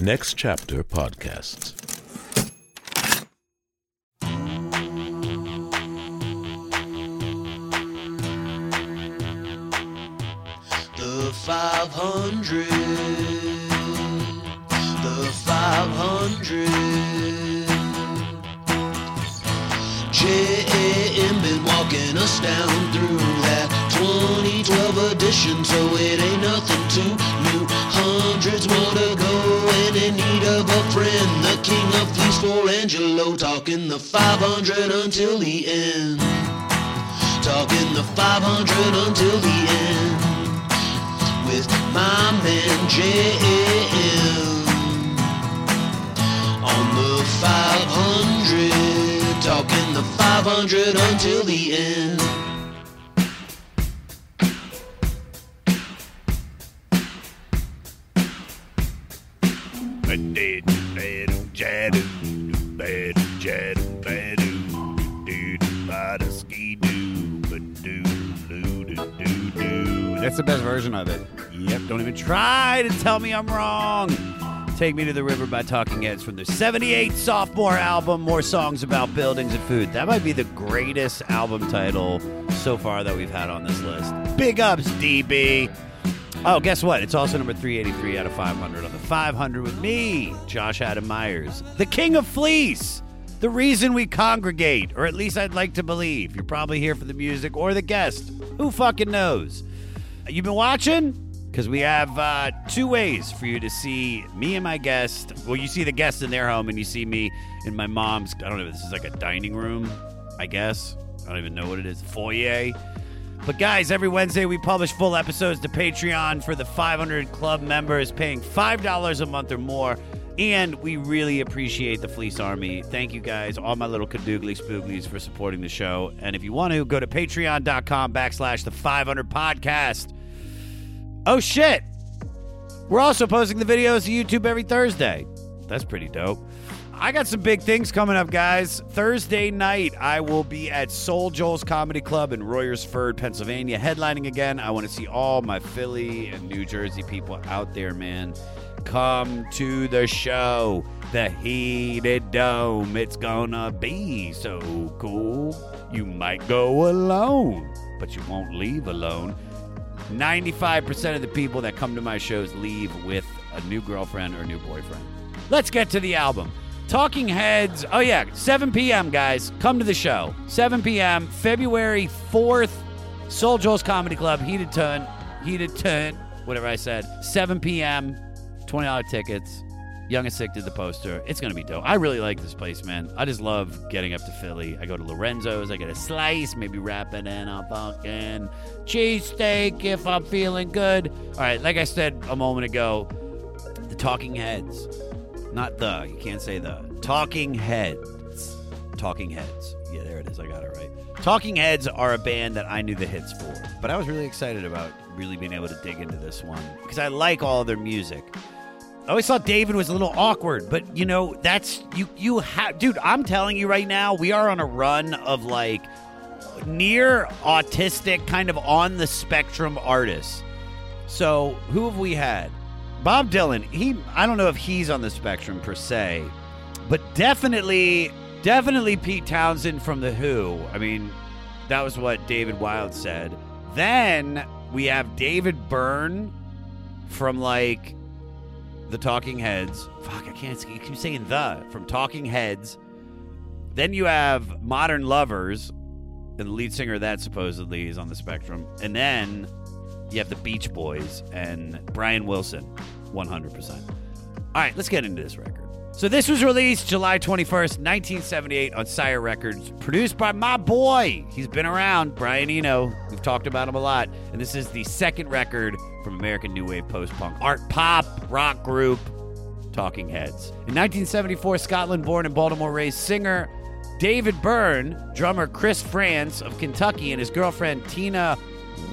Next Chapter Podcasts. The 500. The 500. JAM been walking us down through that 2012 edition, so it ain't nothing too new. Hundreds more to go, and in need of a friend. The king of fleece for Angelo, talking the 500 until the end. Talking the 500 until the end with my man JM on the 500, talking the 500 until the end. The best version of it. Yep, don't even try to tell me I'm wrong. Take Me to the River by Talking Heads from their 78 sophomore album, More Songs About Buildings and Food. That might be the greatest album title so far that we've had on this list. Big ups, DB. Oh, guess what? It's also number 383 out of 500 on the 500 with me, Josh Adam Meyers, the King of Fleece. The reason we congregate, or at least I'd like to believe. You're probably here for the music or the guest. Who fucking knows? You've been watching? Because we have uh, two ways for you to see me and my guest. Well, you see the guest in their home, and you see me in my mom's. I don't know. If this is like a dining room, I guess. I don't even know what it is. Foyer. But guys, every Wednesday we publish full episodes to Patreon for the 500 club members paying $5 a month or more. And we really appreciate the Fleece Army. Thank you guys, all my little cadoogly spooglies for supporting the show. And if you want to, go to patreon.com backslash the 500 podcast. Oh shit! We're also posting the videos to YouTube every Thursday. That's pretty dope. I got some big things coming up, guys. Thursday night, I will be at Soul Joel's Comedy Club in Royersford, Pennsylvania, headlining again. I want to see all my Philly and New Jersey people out there, man. Come to the show, the heated dome. It's gonna be so cool. You might go alone, but you won't leave alone. 95% of the people that come to my shows leave with a new girlfriend or new boyfriend. Let's get to the album. Talking Heads. Oh, yeah. 7 p.m., guys. Come to the show. 7 p.m., February 4th, Soul Joel's Comedy Club, Heated Turn, Heated Turn, whatever I said. 7 p.m., $20 tickets. Young and Sick did the poster. It's going to be dope. I really like this place, man. I just love getting up to Philly. I go to Lorenzo's. I get a slice, maybe wrap it in a fucking cheesesteak if I'm feeling good. All right, like I said a moment ago, the Talking Heads. Not the. You can't say the. Talking Heads. Talking Heads. Yeah, there it is. I got it right. Talking Heads are a band that I knew the hits for, but I was really excited about really being able to dig into this one because I like all their music. I always thought David was a little awkward, but you know, that's you you have dude, I'm telling you right now, we are on a run of like near autistic kind of on the spectrum artists. So, who have we had? Bob Dylan. He I don't know if he's on the spectrum per se, but definitely definitely Pete Townshend from the Who. I mean, that was what David Wild said. Then we have David Byrne from like the Talking Heads. Fuck, I can't I keep saying the from Talking Heads. Then you have Modern Lovers, and the lead singer of that supposedly is on the spectrum. And then you have the Beach Boys and Brian Wilson, 100%. All right, let's get into this record. So this was released July 21st, 1978 on Sire Records, produced by my boy. He's been around, Brian Eno. We've talked about him a lot. And this is the second record from American New Wave post-punk art pop rock group Talking Heads. In 1974, Scotland born and Baltimore raised singer David Byrne, drummer Chris Frantz of Kentucky, and his girlfriend Tina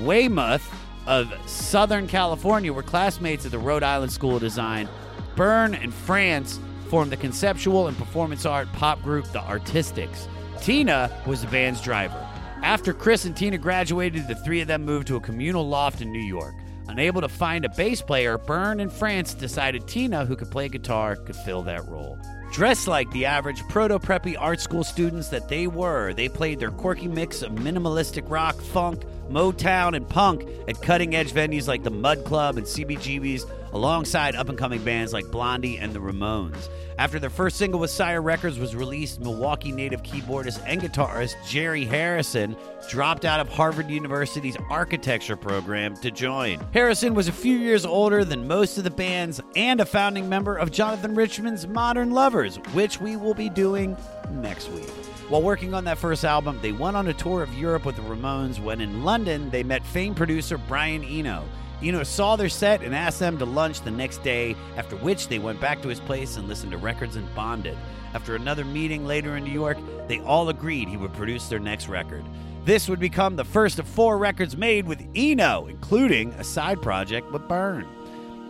Weymouth of Southern California were classmates at the Rhode Island School of Design. Byrne and Frantz formed the conceptual and performance art pop group The Artistics. Tina was the band's driver. After Chris and Tina graduated, the three of them moved to a communal loft in New York. Unable to find a bass player, Byrne and Frantz decided Tina, who could play guitar, could fill that role. Dressed like the average proto preppy art school students that they were, they played their quirky mix of minimalistic rock, funk, Motown, and punk at cutting edge venues like the Mud Club and CBGB's, alongside up and coming bands like Blondie and the Ramones. After their first single with Sire Records was released, Milwaukee native keyboardist and guitarist Jerry Harrison dropped out of Harvard University's architecture program to join. Harrison was a few years older than most of the bands and a founding member of Jonathan Richman's Modern Lovers, which we will be doing next week. While working on that first album, they went on a tour of Europe with the Ramones when in London they met famed producer Brian Eno. Eno saw their set and asked them to lunch the next day, after which they went back to his place and listened to records and bonded. After another meeting later in New York, they all agreed he would produce their next record. This would become the first of four records made with Eno, including a side project with Byrne.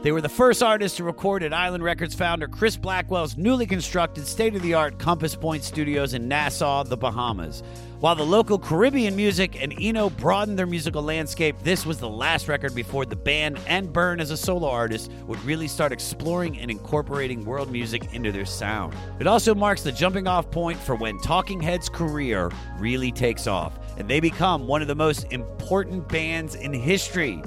They were the first artists to record at Island Records founder Chris Blackwell's newly constructed state of the art Compass Point Studios in Nassau, the Bahamas. While the local Caribbean music and Eno broadened their musical landscape, this was the last record before the band and Byrne as a solo artist would really start exploring and incorporating world music into their sound. It also marks the jumping off point for when Talking Heads' career really takes off, and they become one of the most important bands in history.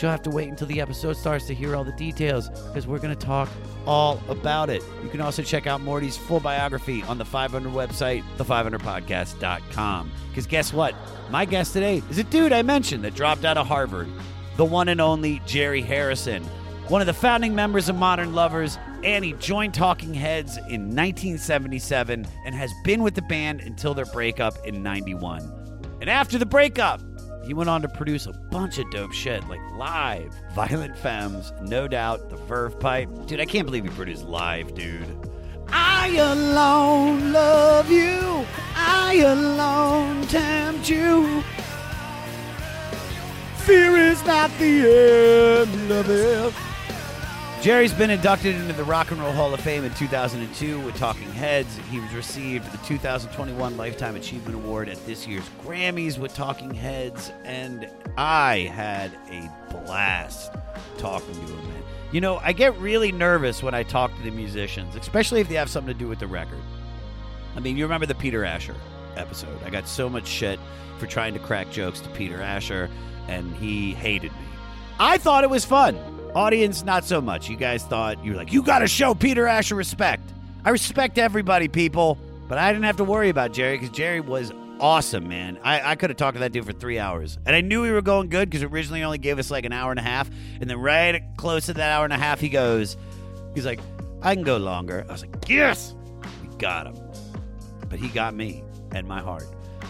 You'll have to wait until the episode starts to hear all the details because we're going to talk all about it. You can also check out Morty's full biography on the 500 website, the500podcast.com. Because guess what? My guest today is a dude I mentioned that dropped out of Harvard, the one and only Jerry Harrison, one of the founding members of Modern Lovers, and he joined Talking Heads in 1977 and has been with the band until their breakup in 91. And after the breakup, he went on to produce a bunch of dope shit like Live, Violent Femmes, No Doubt, The Verve Pipe. Dude, I can't believe he produced Live, dude. I alone love you. I alone tempt you. Fear is not the end of it. Jerry's been inducted into the Rock and Roll Hall of Fame in 2002 with Talking Heads. He was received the 2021 Lifetime Achievement Award at this year's Grammys with Talking Heads, and I had a blast talking to him. Man. You know, I get really nervous when I talk to the musicians, especially if they have something to do with the record. I mean, you remember the Peter Asher episode. I got so much shit for trying to crack jokes to Peter Asher, and he hated me. I thought it was fun. Audience, not so much. You guys thought you were like, you got to show Peter Asher respect. I respect everybody, people, but I didn't have to worry about Jerry because Jerry was awesome, man. I, I could have talked to that dude for three hours, and I knew we were going good because originally only gave us like an hour and a half, and then right close to that hour and a half, he goes, he's like, I can go longer. I was like, yes, we got him, but he got me and my heart.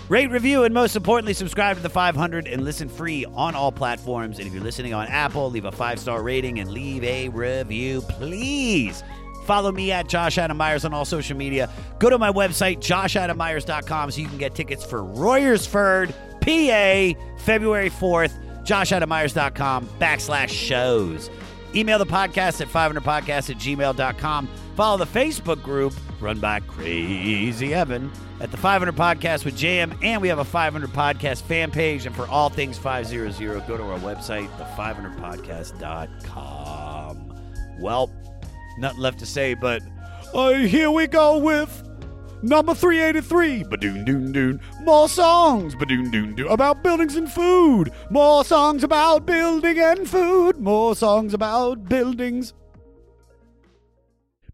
Rate, review, and most importantly, subscribe to the 500 and listen free on all platforms. And if you're listening on Apple, leave a five star rating and leave a review, please. Follow me at Josh Adam Meyers on all social media. Go to my website, joshadamyers.com, so you can get tickets for Royersford, PA, February 4th. JoshAdamMyers.com backslash shows. Email the podcast at 500podcast at gmail.com. Follow the Facebook group run by Crazy Evan at the 500 Podcast with JM, and we have a 500 Podcast fan page. And for all things 500, go to our website, the500podcast.com. Well, nothing left to say, but uh, here we go with number 383. Badoon doon doon. More songs. Badoon doon doon. About buildings and food. More songs about building and food. More songs about buildings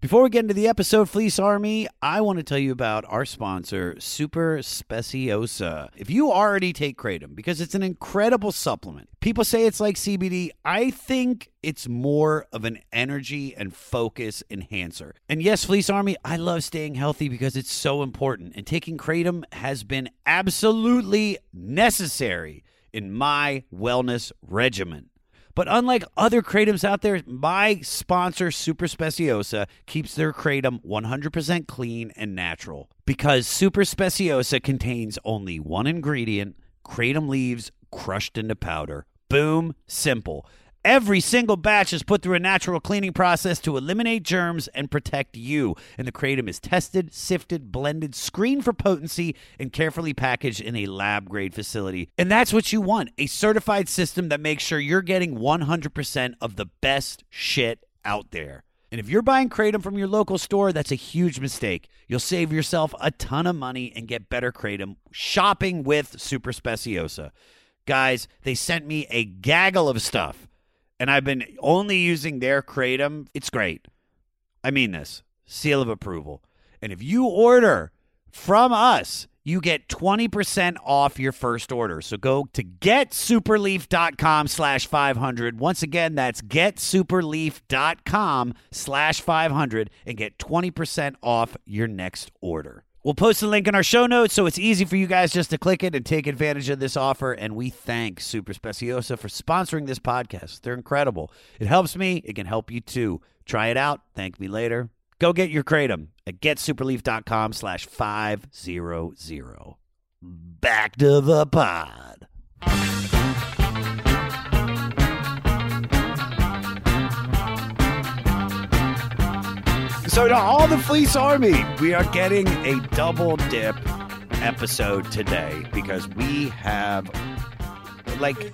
before we get into the episode, Fleece Army, I want to tell you about our sponsor, Super Speciosa. If you already take Kratom, because it's an incredible supplement, people say it's like CBD. I think it's more of an energy and focus enhancer. And yes, Fleece Army, I love staying healthy because it's so important. And taking Kratom has been absolutely necessary in my wellness regimen. But unlike other Kratoms out there, my sponsor, Super Speciosa, keeps their Kratom 100% clean and natural. Because Super Speciosa contains only one ingredient Kratom leaves crushed into powder. Boom, simple. Every single batch is put through a natural cleaning process to eliminate germs and protect you. And the Kratom is tested, sifted, blended, screened for potency, and carefully packaged in a lab grade facility. And that's what you want a certified system that makes sure you're getting 100% of the best shit out there. And if you're buying Kratom from your local store, that's a huge mistake. You'll save yourself a ton of money and get better Kratom shopping with Super Speciosa. Guys, they sent me a gaggle of stuff, and I've been only using their Kratom. It's great. I mean this. Seal of approval. And if you order from us, you get 20% off your first order. So go to getsuperleaf.com slash 500. Once again, that's getsuperleaf.com slash 500 and get 20% off your next order. We'll post the link in our show notes so it's easy for you guys just to click it and take advantage of this offer. And we thank Super Speciosa for sponsoring this podcast. They're incredible. It helps me, it can help you too. Try it out. Thank me later. Go get your Kratom at getsuperleaf.com slash 500. Back to the pod. So to all the Fleece Army, we are getting a double dip episode today because we have like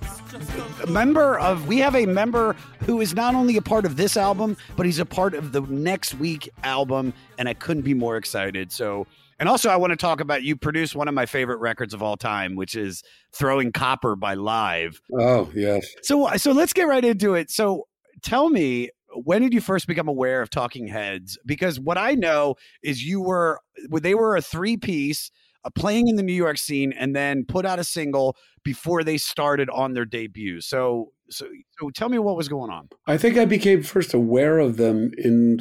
a member of we have a member who is not only a part of this album but he's a part of the next week album and i couldn't be more excited. So and also i want to talk about you produced one of my favorite records of all time which is throwing copper by live. Oh, yes. so so let's get right into it. So tell me when did you first become aware of talking heads because what i know is you were they were a three piece uh, playing in the new york scene and then put out a single before they started on their debut so so so tell me what was going on I think I became first aware of them in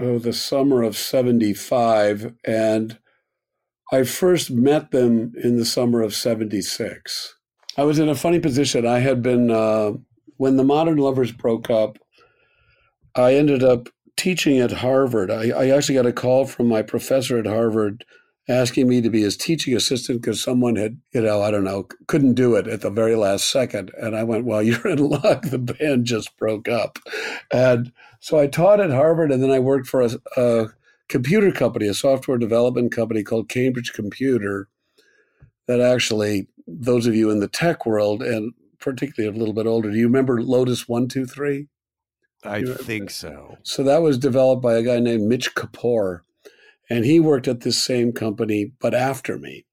oh, the summer of 75, and I first met them in the summer of 76. I was in a funny position. I had been, uh, when the Modern Lovers broke up, I ended up teaching at Harvard. I, I actually got a call from my professor at Harvard asking me to be his teaching assistant because someone had, you know, I don't know, couldn't do it at the very last second. And I went, Well, you're in luck. The band just broke up. And so I taught at Harvard and then I worked for a, a computer company, a software development company called Cambridge Computer, that actually, those of you in the tech world and particularly a little bit older, do you remember Lotus 123? I think so So that was developed by a guy named Mitch Kapor, and he worked at this same company, but after me.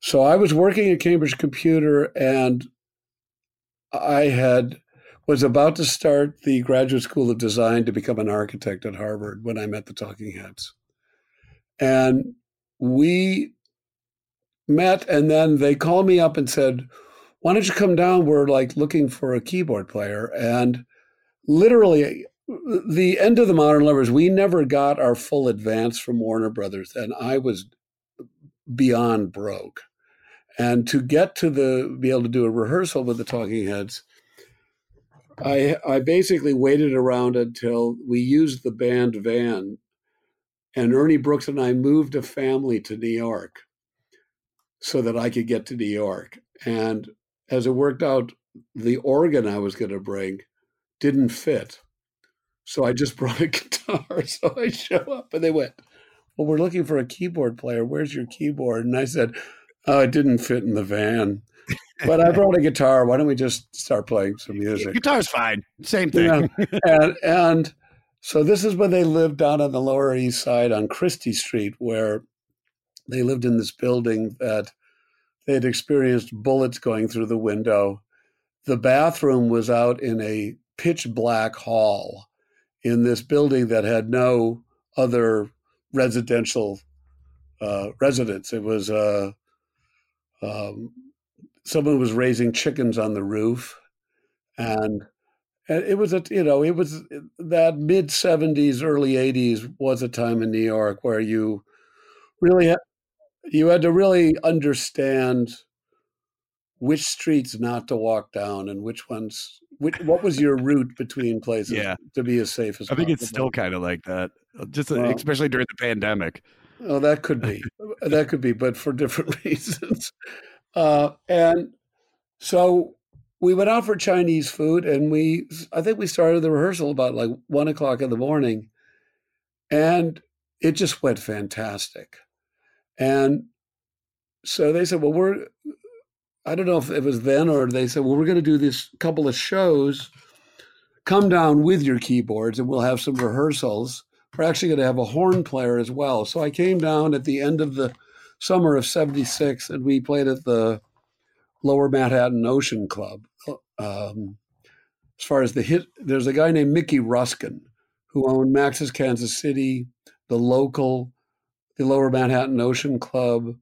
So I was working at Cambridge Computer, and I had was about to start the graduate school of design to become an architect at Harvard when I met the Talking Heads, and we met, and then they called me up and said, "Why don't you come down? We're like looking for a keyboard player," and literally the end of the modern lovers we never got our full advance from warner brothers and i was beyond broke. And to get to the be able to do a rehearsal with the talking heads i i basically waited around until we used the band van and ernie brooks and i moved a family to new york so that i could get to new york. And as it worked out the organ i was going to bring didn't fit. So I just brought a guitar. So I show up and they went, Well, we're looking for a keyboard player. Where's your keyboard? And I said, Oh, it didn't fit in the van. But I brought a guitar. Why don't we just start playing some music? guitar's fine same thing Yeah. and and so this is when they lived down on the Lower East Side on Chrystie Street, where they lived in this building that they had experienced bullets going through the window. The bathroom was out in a pitch black hall in this building that had no other residential uh, residents. It was uh, um, someone was raising chickens on the roof, and and it was a you know it was that mid 70s early 80s was a time in new york where you really had, you had to really understand which streets not to walk down and which ones which, what was your route between places Yeah. to be as safe as possible? i think it's still kind of like that just uh, Well- especially during the pandemic Oh, that could be. that could be, but for different reasons. Uh, and so we went out for Chinese food, and we I think we started the rehearsal about like one o'clock in the morning, and it just went fantastic. And so they said, "Well, we're." I don't know if it was then or they said, "Well, we're going to do this couple of shows. Come down with your keyboards, and we'll have some rehearsals." We're actually going to have a horn player as well. So I came down at the end of the summer of 76 and we played at the Lower Manhattan Ocean Club. Um, as far as the hit, there's a guy named Mickey Ruskin who owned Max's Kansas City, the local, the Lower Manhattan Ocean Club.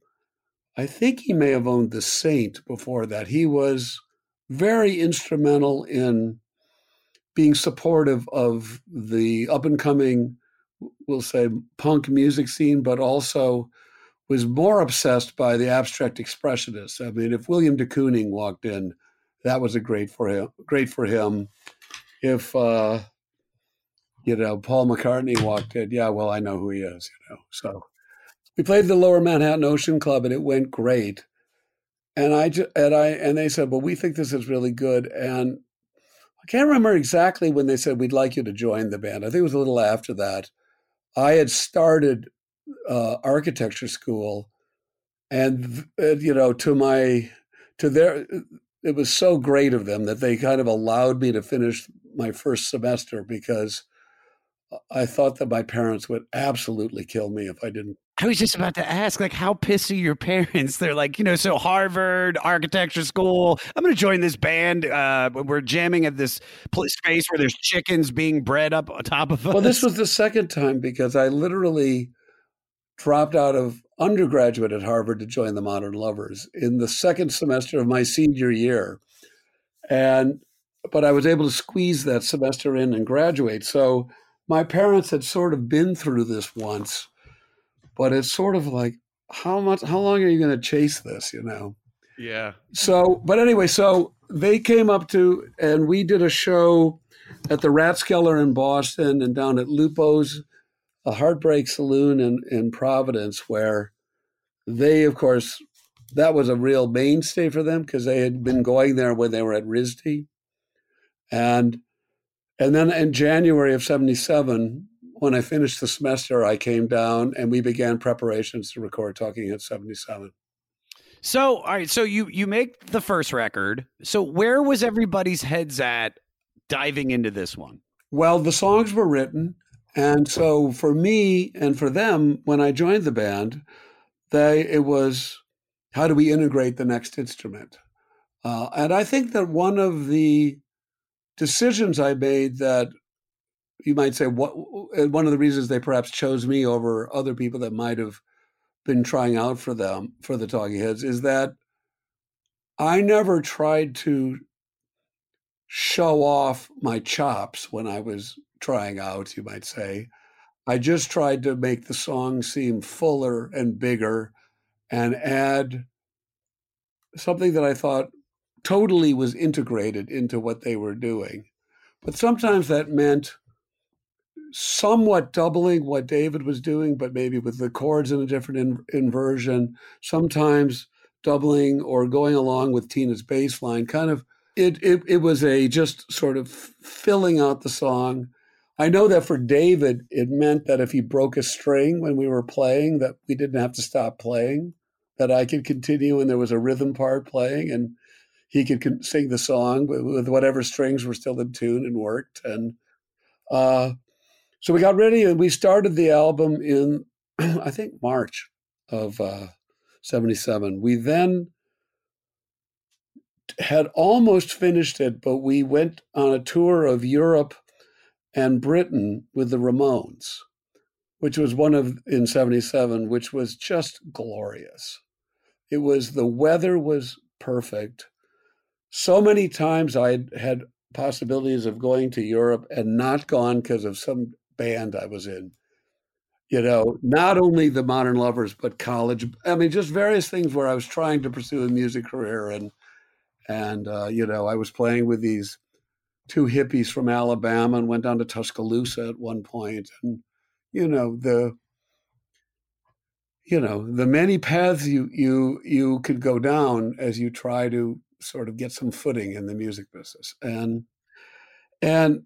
I think he may have owned the Saint before that. He was very instrumental in being supportive of the up and coming we'll say, punk music scene, but also was more obsessed by the abstract expressionists. I mean, if William de Kooning walked in, that was a great for him. Great for him. If uh, you know Paul McCartney walked in, yeah, well, I know who he is. You know, so we played the Lower Manhattan Ocean Club, and it went great. And I and I and they said, well, we think this is really good, and I can't remember exactly when they said we'd like you to join the band. I think it was a little after that. I had started uh, architecture school, and uh, you know, to my to their, it was so great of them that they kind of allowed me to finish my first semester because I thought that my parents would absolutely kill me if I didn't I was just about to ask, like, how pissed are your parents? They're like, you know, so Harvard architecture school. I'm going to join this band. Uh, we're jamming at this space where there's chickens being bred up on top of us. Well, this was the second time because I literally dropped out of undergraduate at Harvard to join the Modern Lovers in the second semester of my senior year, and but I was able to squeeze that semester in and graduate. So my parents had sort of been through this once but it's sort of like how much how long are you going to chase this you know yeah so but anyway so they came up to and we did a show at the rathskeller in boston and down at lupo's a heartbreak saloon in, in providence where they of course that was a real mainstay for them because they had been going there when they were at RISD. And and then in January of 77, when I finished the semester, I came down and we began preparations to record Talking at 77. So, all right, so you you make the first record. So, where was everybody's heads at diving into this one? Well, the songs were written, and so for me and for them, when I joined the band, they it was how do we integrate the next instrument? Uh, and I think that one of the decisions I made that you might say what uh, one of the reasons they perhaps chose me over other people that might have been trying out for them for the talking heads is that i never tried to show off my chops when i was trying out you might say. I just tried to make the song seem fuller and bigger and add something that i thought totally was integrated into what they were doing. But sometimes that meant somewhat doubling what David was doing, but maybe with the chords in a different in, inversion. Sometimes doubling or going along with Tina's bass line. Kind of, it, it it was a just sort of filling out the song. I know that for David, it meant that if he broke a string when we were playing, that we didn't have to stop playing. That I could continue and there was a rhythm part playing, and he could sing the song with whatever strings were still in tune and worked. And uh, so we got ready and we started the album in, I think, March of uh, 77. We then had almost finished it, but we went on a tour of Europe and Britain with the Ramones, which was one of in 77, which was just glorious. It was the weather was perfect. So many times I had possibilities of going to Europe and not gone because of some band I was in. You know, not only the Modern Lovers, but college. I mean, just various things where I was trying to pursue a music career, and and uh, you know, I was playing with these two hippies from Alabama and went down to Tuscaloosa at one point, and you know the you know the many paths you you you could go down as you try to sort of get some footing in the music business. And and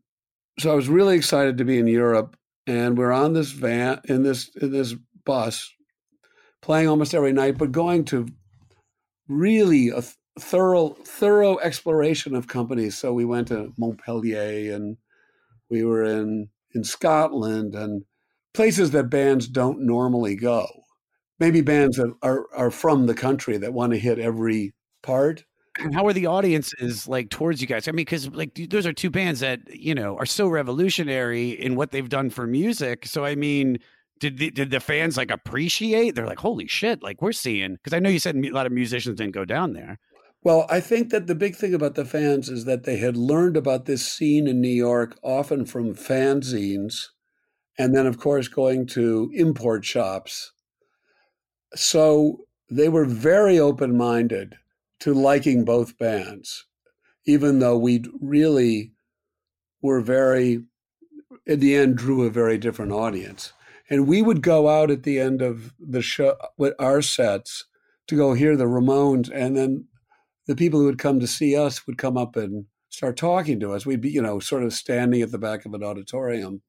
so I was really excited to be in Europe, and we're on this van in this in this bus, playing almost every night, but going to really a thorough thorough exploration of companies. So we went to Montpellier and we were in in Scotland and places that bands don't normally go. Maybe bands that are are from the country that want to hit every part. How are the audiences like towards you guys? I mean, because like those are two bands that you know are so revolutionary in what they've done for music. So I mean, did the, did the fans like appreciate? They're like, holy shit! Like we're seeing because I know you said a lot of musicians didn't go down there. Well, I think that the big thing about the fans is that they had learned about this scene in New York often from fanzines, and then, of course, going to import shops. So they were very open minded to liking both bands, even though we really were very, in the end, drew a very different audience. And we would go out at the end of the show with our sets to go hear the Ramones, and then the people who would come to see us would come up and start talking to us. We'd be, you know, sort of standing at the back of an auditorium.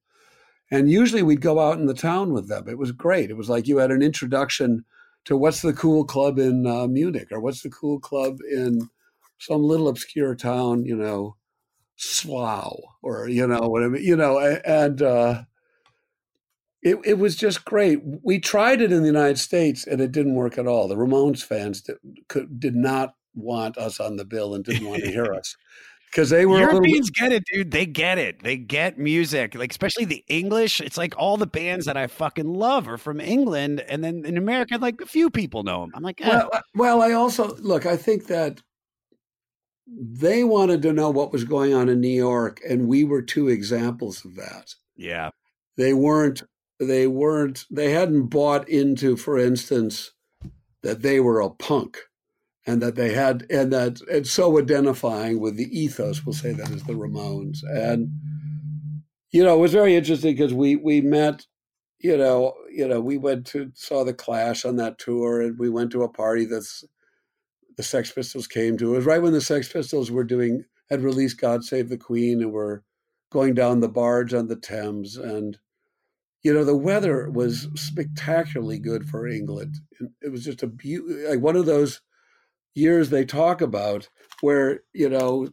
And usually we'd go out in the town with them. It was great. It was like you had an introduction to what's the cool club in uh, Munich or what's the cool club in some little obscure town, you know, Slough or, you know, whatever, you know, and, uh, it, it was just great. We tried it in the United States and it didn't work at all. The Ramones fans did, could, did not want us on the bill and didn't want to hear us because they were Europeans little... get it, dude. They get it. They get music, like especially the English. It's like all the bands that I fucking love are from England, and then in America, like a few people know them. I'm like, eh. well, well, I also look. I think that they wanted to know what was going on in New York, and we were two examples of that. Yeah, they weren't. They weren't. They hadn't bought into, for instance, that they were a punk and that they had and that it's so identifying with the ethos we'll say that is the ramones. And you know it was very interesting because we we met you know you know we went to saw the clash on that tour and we went to a party that's the sex pistols came to. It was right when the sex pistols were doing had released god save the queen and were going down the barge on the thames. And you know the weather was spectacularly good for england. It was just a beauty like one of those years they talk about where you know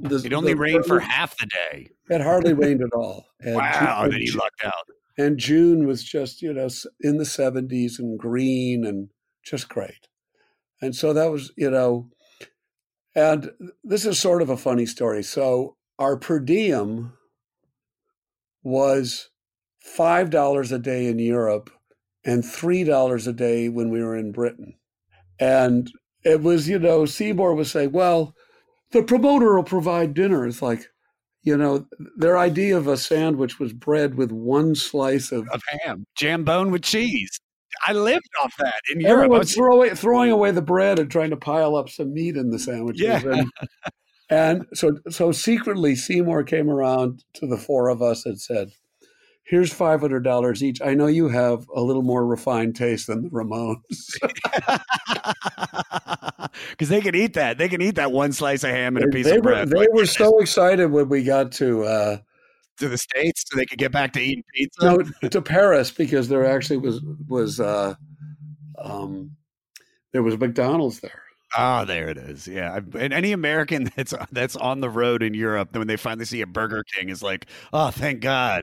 the, it only the, rained for half the day. It hardly rained at all. And wow, June, then he lucked out. And June was just you know in the seventies and green and just great. And so that was you know, and this is sort of a funny story. So our per diem was five dollars a day in Europe and three dollars a day when we were in Britain. And it was, you know, Seymour was saying, well, the promoter will provide dinner. It's like, you know, their idea of a sandwich was bread with one slice of, of ham, jambone with cheese. I lived off that in Europe. Everyone was throwing, throwing away the bread and trying to pile up some meat in the sandwiches. Yeah. And, and so, so secretly, Seymour came around to the four of us and said, here's five hundred dollars each. I know you have a little more refined taste than the Ramones, because they can eat that. They can eat that one slice of ham and a piece of bread. Were, they were so excited when we got to. Uh, to the states, so they could get back to eating pizza. No, to Paris because there actually was was uh, um, there was McDonald's there. Oh, there it is. Yeah, and any American that's that's on the road in Europe, when they finally see a Burger King, is like, "Oh, thank God,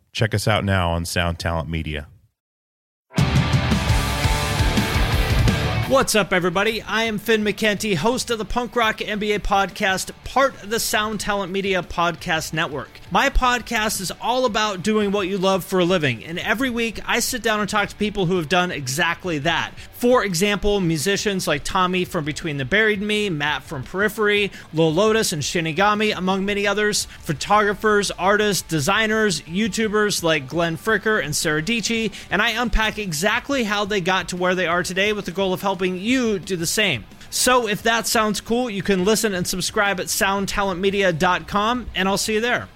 Check us out now on Sound Talent Media. What's up, everybody? I am Finn McKenty, host of the Punk Rock MBA podcast, part of the Sound Talent Media Podcast Network. My podcast is all about doing what you love for a living, and every week I sit down and talk to people who have done exactly that. For example, musicians like Tommy from Between the Buried Me, Matt from Periphery, Lil Lotus and Shinigami, among many others, photographers, artists, designers, YouTubers like Glenn Fricker and Sarah Dici, and I unpack exactly how they got to where they are today with the goal of helping you do the same. So if that sounds cool, you can listen and subscribe at soundtalentmedia.com, and I'll see you there.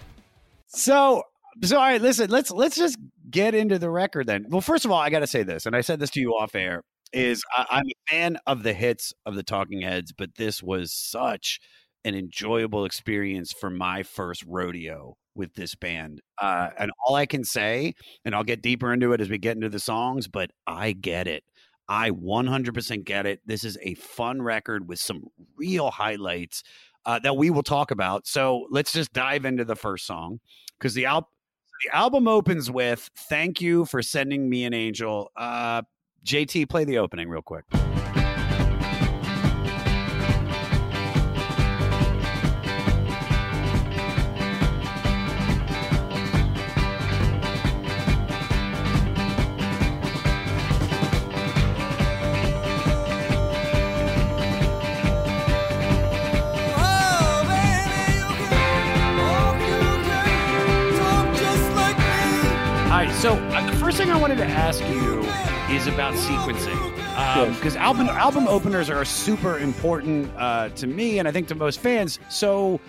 So, so all right, listen, let's let's just get into the record then. Well, first of all, I got to say this, and I said this to you off air, is I, I'm a fan of the hits of the Talking Heads, but this was such an enjoyable experience for my first rodeo with this band. Uh, and all I can say, and I'll get deeper into it as we get into the songs, but I get it. I 100% get it. This is a fun record with some real highlights uh, that we will talk about. So let's just dive into the first song because the album. The album opens with "Thank you for sending me an angel." Uh, JT, play the opening real quick. First thing I wanted to ask you is about sequencing, because album album openers are super important uh, to me, and I think to most fans. So,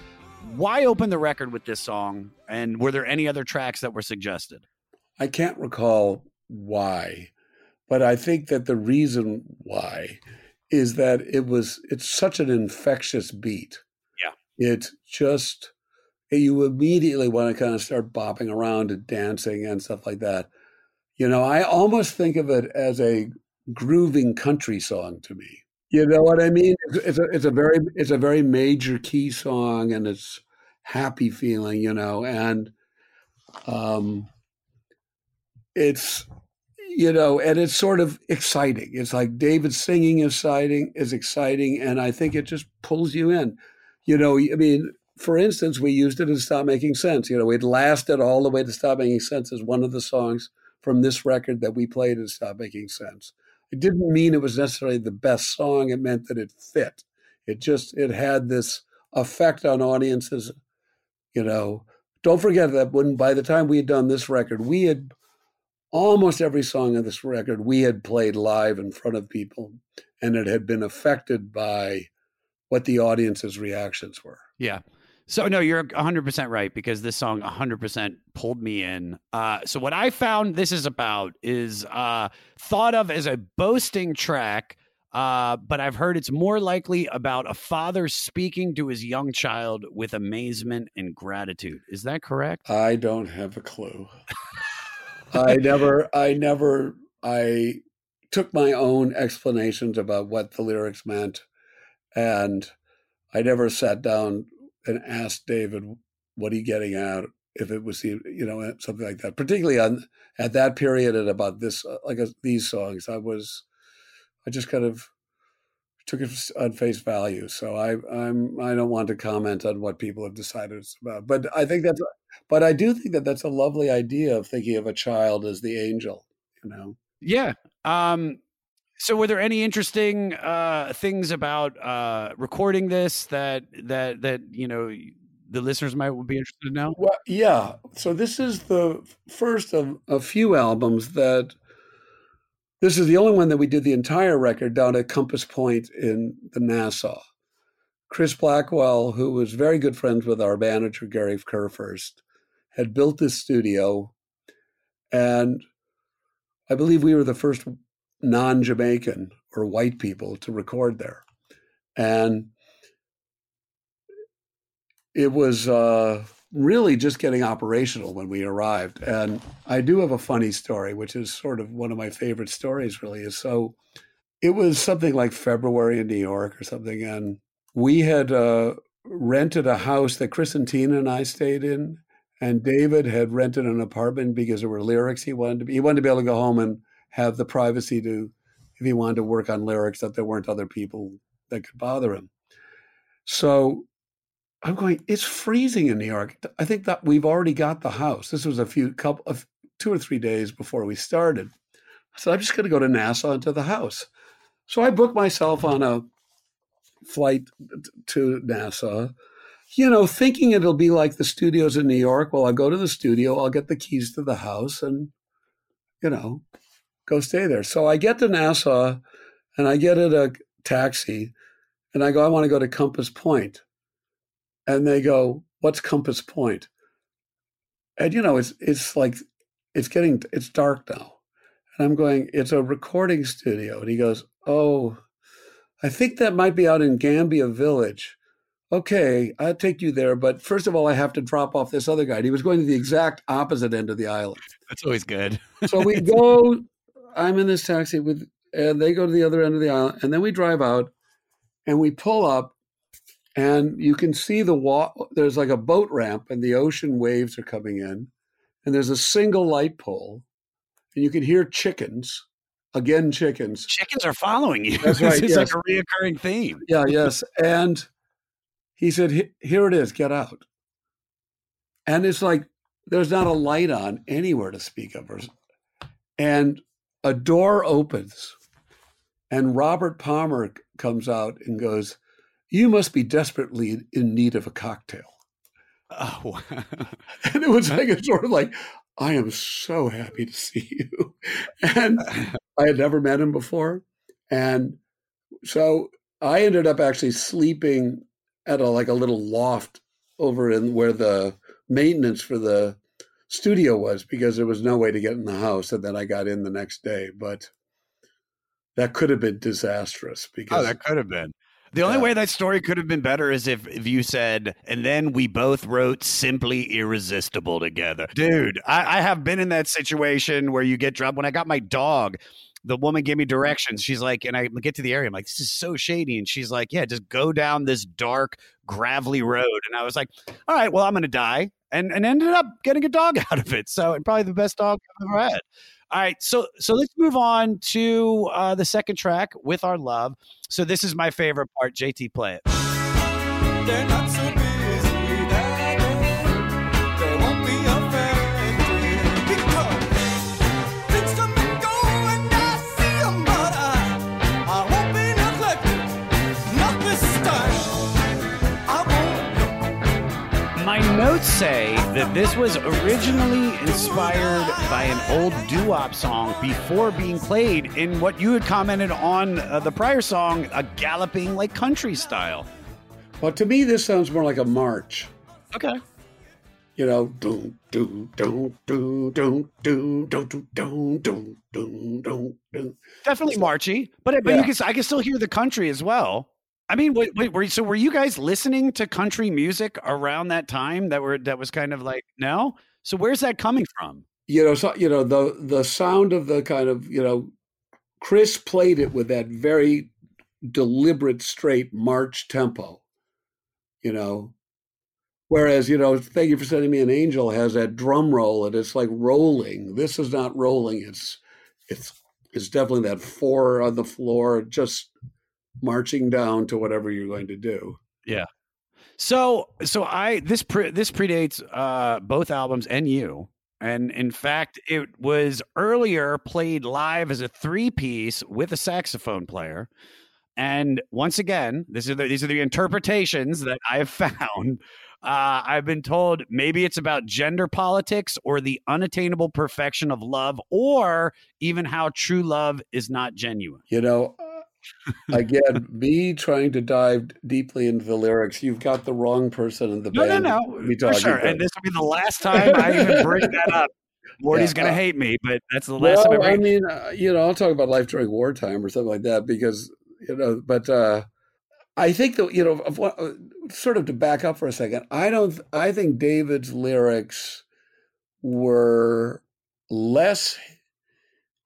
why open the record with this song? And were there any other tracks that were suggested? I can't recall why, but I think that the reason why is that it was it's such an infectious beat. Yeah. It just you immediately want to kind of start bopping around and dancing and stuff like that. You know, I almost think of it as a grooving country song to me. You know what I mean? It's, a it's a very it's a very major key song and it's happy feeling, you know, and um it's you know, and it's sort of exciting. It's like David singing is exciting, is exciting, and I think it just pulls you in. You know, I mean, for instance, we used it in Stop Making Sense. You know, it lasted all the way to Stop Making Sense as one of the songs from this record that we played in Stop Making Sense. It didn't mean it was necessarily the best song. It meant that it fit. It just it had this effect on audiences. You know, don't forget that when by the time we had done this record, we had almost every song of this record we had played live in front of people, and it had been affected by what the audience's reactions were. Yeah. So no, you're 100% right because this song 100% pulled me in. Uh, so what I found this is about is uh, thought of as a boasting track, uh, but I've heard it's more likely about a father speaking to his young child with amazement and gratitude. Is that correct? I don't have a clue. I never, I never, I took my own explanations about what the lyrics meant, and I never sat down and asked David what he getting at if it was you know something like that. Particularly on at that period and about this like uh, these songs, I was I just kind of took it on face value. So I I'm I don't want to comment on what people have decided it's about. But I think that's but I do think that that's a lovely idea of thinking of a child as the angel. You know. Yeah. Um, so were there any interesting uh, things about uh, recording this that that that you know the listeners might be interested in now? Well, yeah. So this is the first of a few albums that this is the only one that we did the entire record down at Compass Point in the Nassau. Chris Blackwell, who was very good friends with our manager Gary Kurfirst, had built this studio, and I believe we were the first non Jamaican or white people to record there. And it was uh, really just getting operational when we arrived. And I do have a funny story, which is sort of one of my favorite stories, really. Is so it was something like February in New York or something. And we had uh, rented a house that Chris and Tina and I stayed in. And David had rented an apartment because there were lyrics he wanted to be, he wanted to be able to go home and have the privacy to if he wanted to work on lyrics that there weren't other people that could bother him. So I'm going, it's freezing in New York. I think that we've already got the house. This was a few couple of two or three days before we started. Said, I'm just going to go to Nassau and to the house. So I booked myself on a flight to Nassau, you know, thinking it'll be like the studios in New York. Well, I'll go to the studio, I'll get the keys to the house and, you know, go stay there. So I get to Nassau and I get in a taxi and I go, I want to go to Compass Point. And they go, What's Compass Point? And you know, it's it's like it's getting it's dark now. And I'm going, it's a recording studio. And he goes, Oh, I think that might be out in Gambier Village. Okay, I'll take you there. But first of all, I have to drop off this other guy. And he was going to the exact opposite end of the island. That's always good. So we go, I'm in this taxi with, and they go to the other end of the island. And then we drive out and we pull up and you can see the wall. There's like a boat ramp and the ocean waves are coming in. And there's a single light pole and you can hear chickens again chickens Chickens are following you. That's right, It's like yes. a reoccurring theme. yeah yes and he said here it is get out and it's like there's not a light on anywhere to speak of or- and a door opens and robert palmer comes out and goes you must be desperately in need of a cocktail. Oh, wow. and it was like a sort of like i am so happy to see you. And i had never met him before. And so i ended up actually sleeping at a like a little loft over in where the maintenance for the studio was because there was no way to get in the house and then i got in the next day but that could have been disastrous oh, because Oh, that could have been. The only Yeah. way that story could have been better is if, if you said, and then we both wrote simply irresistible together. Dude, I, I have been in that situation where you get dropped. When I got my dog, the woman gave me directions. She's like, and I get to the area. I'm like, this is so shady. And she's like, yeah, just go down this dark, gravelly road. And I was like, all right, well, I'm going to die. And, and ended up getting a dog out of it. So, and probably the best dog I've ever had. All right, so so let's move on to uh, the second track with our love. So this is my favorite part. JT, play it. My notes say that this was originally inspired by an old doo-wop song before being played in what you had commented on uh, the prior song, a galloping like country style. well to me this sounds more like a march Okay. you know, do do do do do do do do do do do do. Definitely marchy, but but Yeah. you can I can still hear the country as well. I mean, wait, wait, were, so were you guys listening to country music around that time? That were that was kind of like no. So where's that coming from? You know, so you know the the sound of the kind of you know, Chris played it with that very deliberate, straight march tempo. You know, whereas you know, thank you for sending me an angel has that drum roll and it's like rolling. This is not rolling. It's it's it's definitely that four on the floor, just marching down to whatever you're going to do. Yeah. So so I this pre, this predates uh, both albums and you. And in fact, it was earlier played live as a three piece with a saxophone player. And once again, this is the, these are the interpretations that I have found. Uh, I've been told maybe it's about gender politics or the unattainable perfection of love, or even how true love is not genuine. You know, again, me trying to dive deeply into the lyrics, you've got the wrong person in the No, no, band. no, to for talking sure. about. And this will be the last time I even bring that up. Morty's Yeah, gonna uh, hate me, but that's the last time I well, I mean, uh, you know, I'll talk about life during wartime or something like that because you know, but uh, I think that you know, of what, uh, sort of to back up for a second, I don't. I think David's lyrics were less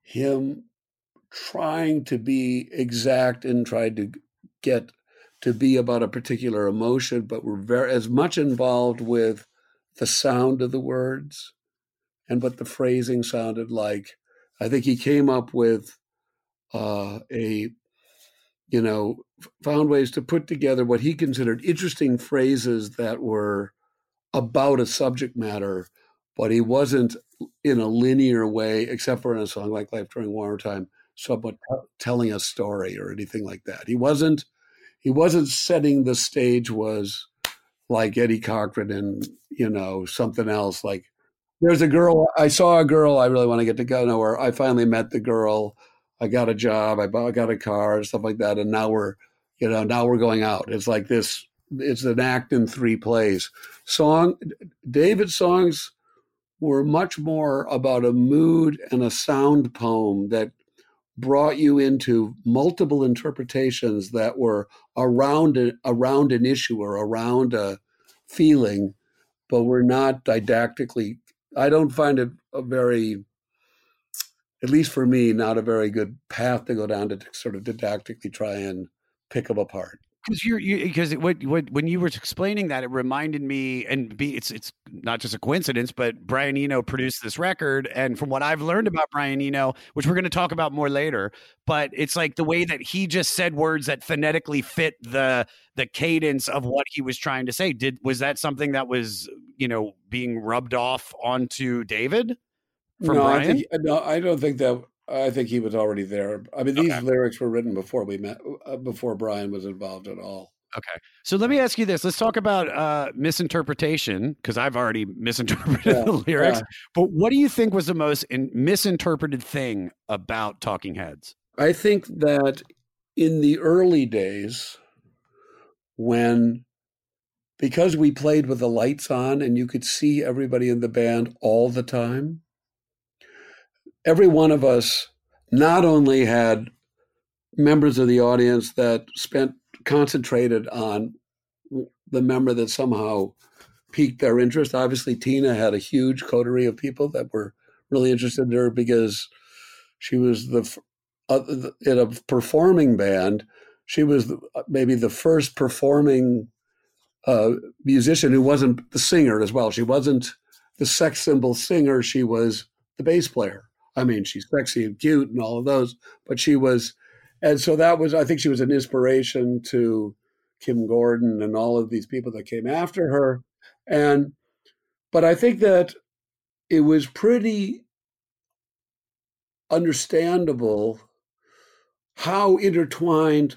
him trying to be exact and tried to get to be about a particular emotion, but were very as much involved with the sound of the words and what the phrasing sounded like. I think he came up with uh, a you know, found ways to put together what he considered interesting phrases that were about a subject matter, but he wasn't in a linear way, except for in a song like Life During Wartime, somewhat t- telling a story or anything like that. He wasn't he wasn't setting the stage was like Eddie Cochran and you know something else like there's a girl I saw a girl I really want to get to go know her. I finally met the girl. I got a job. I bought got a car and stuff like that. And now we're you know now we're going out. It's like this. It's an act in three plays. Song David's songs were much more about a mood and a sound poem that brought you into multiple interpretations that were around a, around an issue or around a feeling, but were not didactically. I don't find it a very, at least for me, not a very good path to go down to sort of didactically try and pick them apart. Because you're you because what what when you were explaining that it reminded me and be it's it's not just a coincidence but Brian Eno produced this record and from what I've learned about Brian Eno which we're going to talk about more later but it's like the way that he just said words that phonetically fit the the cadence of what he was trying to say did was that something that was you know being rubbed off onto David from no, Brian I think, no, I don't think that. I think he was already there. I mean, these Okay. lyrics were written before we met, uh, before Brian was involved at all. Okay. So let me ask you this. Let's talk about uh, misinterpretation because I've already misinterpreted Yeah, the lyrics. yeah. But what do you think was the most in- misinterpreted thing about Talking Heads? I think that in the early days, when because we played with the lights on and you could see everybody in the band all the time, every one of us not only had members of the audience that spent concentrated on the member that somehow piqued their interest. Obviously, Tina had a huge coterie of people that were really interested in her because she was the uh, in a performing band. She was uh, maybe the first performing uh, musician who wasn't the singer as well. She wasn't the sex symbol singer. She was the bass player. I mean, she's sexy and cute and all of those, but she was, and so that was. I think she was an inspiration to Kim Gordon and all of these people that came after her. And, but I think that it was pretty understandable how intertwined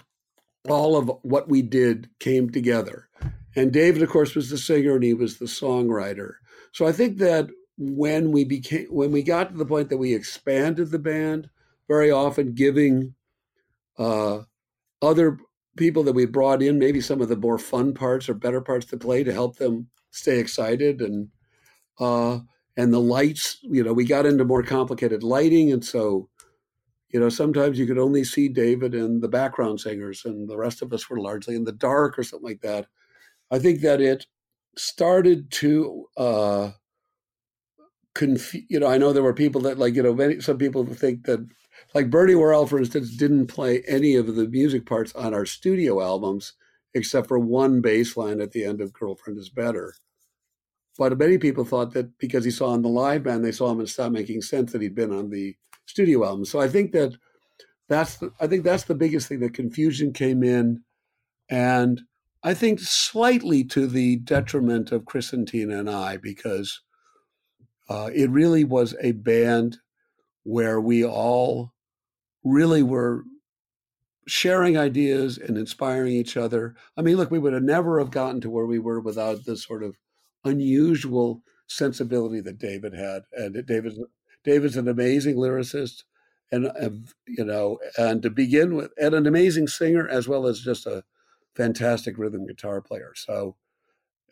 all of what we did came together. And David, of course, was the singer and he was the songwriter. So I think that when we became, when we got to the point that we expanded the band, very often giving uh, other people that we brought in maybe some of the more fun parts or better parts to play to help them stay excited and uh and the lights you know we got into more complicated lighting. And so you know sometimes you could only see david and the background singers and the rest of us were largely in the dark or something like that. I think that it started to uh you know i know there were people that like you know many some people think that like Bernie Worrell, for instance, didn't play any of the music parts on our studio albums except for one bass line at the end of Girlfriend is Better. But many people thought that because he saw in the live band, they saw him and Stop Making Sense that he'd been on the studio album. So I think that that's the, I think that's the biggest thing. The confusion came in, and I think slightly to the detriment of Chris and Tina and I because uh, it really was a band where we all really were sharing ideas and inspiring each other. I mean, look, we would have never have gotten to where we were without this sort of unusual sensibility that David had. And David's David's an amazing lyricist, and you know, and to begin with, and an amazing singer as well as just a fantastic rhythm guitar player. So.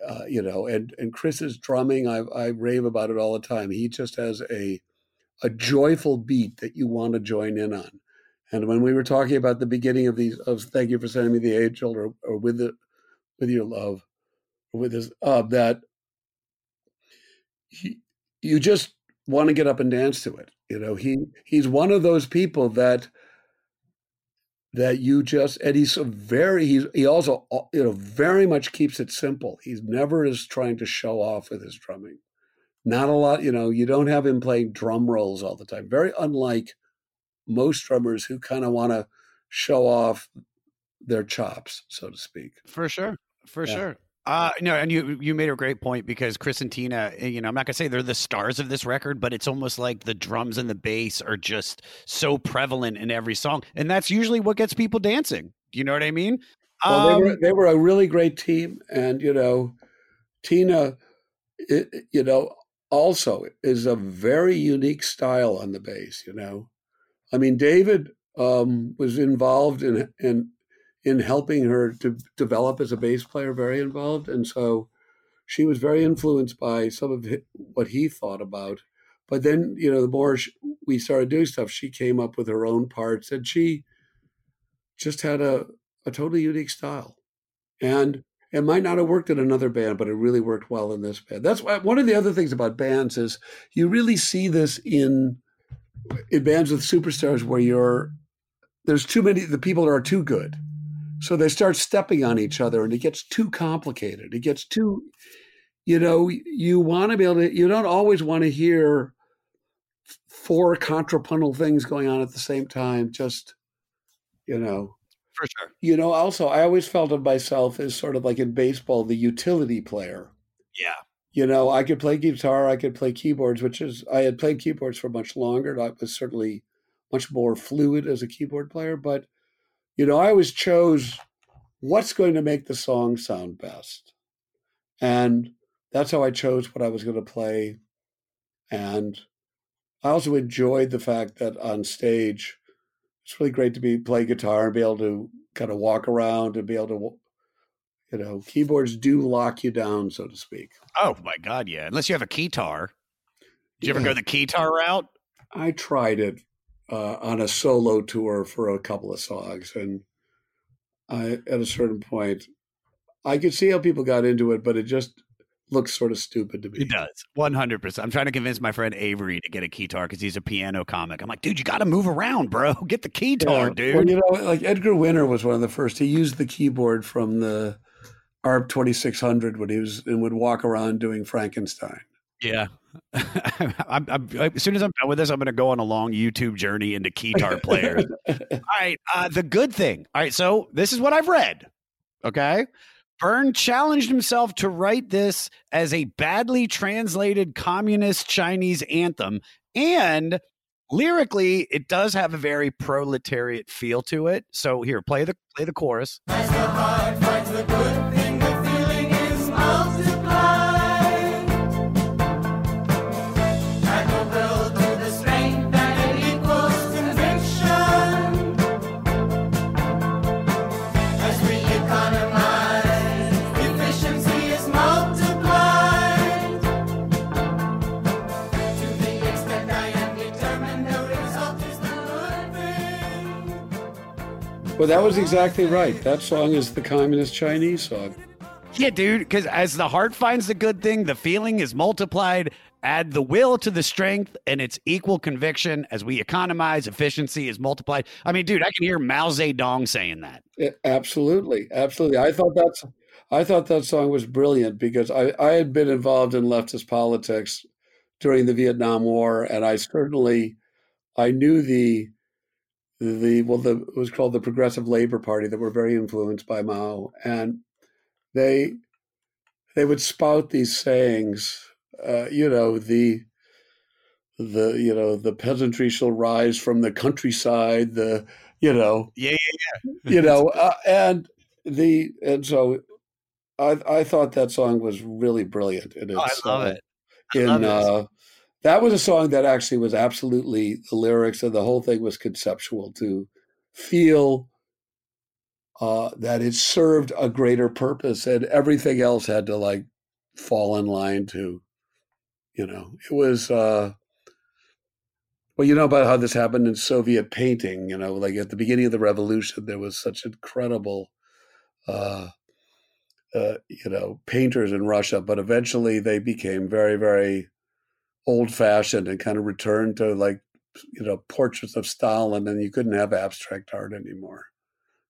Uh, you know, and and Chris's drumming, I I rave about it all the time. He just has a a joyful beat that you want to join in on. And when we were talking about the beginning of these, of thank you for sending me the angel, or, or with the with your love, with this, uh, that he, you just want to get up and dance to it. You know, he he's one of those people that that you just and he's a very he's he also uh, you know very much keeps it simple. He's never is trying to show off with his drumming not a lot you know you don't have him playing drum rolls all the time very unlike most drummers who kind of want to show off their chops, so to speak. For sure. For Yeah. sure. Uh no, and you you made a great point because Chris and Tina, eh, you know, I'm not gonna say they're the stars of this record, but it's almost like the drums and the bass are just so prevalent in every song, and that's usually what gets people dancing. You know what I mean? Well, they were Um, they were a really great team, and you know, Tina, i you know, also is a very unique style on the bass. You know, I mean, David um, was involved in in in helping her to develop as a bass player, very involved, and so she was very influenced by some of what he thought about. But then, you know, the more sh we started doing stuff, she came up with her own parts, and she just had a a totally unique style. And it might not have worked in another band, but it really worked well in this band. That's why one of the other things about bands is you really see this in in bands with superstars where you're there's too many the people are too good. So they start stepping on each other and it gets too complicated. It gets too you know, you want to be able to you don't always want to hear four contrapuntal things going on at the same time just you know for sure. you know, also, I always felt of myself as sort of like in baseball, the utility player. Yeah. You know, I could play guitar, I could play keyboards, which is, I had played keyboards for much longer. I was certainly much more fluid as a keyboard player. But, you know, I always chose what's going to make the song sound best. And that's how I chose what I was going to play. And I also enjoyed the fact that on stage, it's really great to be play guitar and be able to kind of walk around and be able to you know keyboards do lock you down so to speak Oh my god, yeah. Unless you have a keytar. Did you ever go the keytar route? i tried it uh, on a solo tour for a couple of songs and i at a certain point i could see how people got into it but it just looks sort of stupid to me It does. 100%. I'm trying to convince my friend Avery to get a keytar because he's a piano comic. I'm like, dude, you got to move around, bro. Get the keytar, Yeah, dude. Well, you know, like Edgar Winter was one of the first. He used the keyboard from the ARP 2600 when he was and would walk around doing Frankenstein. Yeah. I'm, I'm, as soon as I'm done with this, I'm going to go on a long YouTube journey into keytar players. All right. Uh, the good thing. All right. So this is what I've read. Okay. Byrne challenged himself to write this as a badly translated communist Chinese anthem. And lyrically, it does have a very proletariat feel to it. So here, play the play the chorus. Well, that was exactly right. That song is the communist Chinese song. Yeah, dude, because as the heart finds the good thing, the feeling is multiplied. Add the will to the strength, and it's equal conviction. As we economize, efficiency is multiplied. I mean, dude, I can hear Mao Zedong saying that. Yeah, absolutely, absolutely. I thought that's I thought that song was brilliant because I, I had been involved in leftist politics during the Vietnam War, and I certainly I knew the the well the it was called the Progressive Labor Party that were very influenced by Mao, and they they would spout these sayings, uh, you know the the you know the peasantry shall rise from the countryside, the you know Yeah, yeah yeah you know, uh, and the and so I I thought that song was really brilliant. And Oh, I it's, love uh, it. I In love uh, that was a song that actually was absolutely the lyrics and the whole thing was conceptual to feel uh, that it served a greater purpose, and everything else had to like fall in line to, you know, it was. Uh, well, you know about how this happened in Soviet painting. You know, like at the beginning of the revolution, there was such incredible, uh, uh, you know, painters in Russia, but eventually they became very, very old-fashioned and kind of returned to like, you know, portraits of Stalin, and you couldn't have abstract art anymore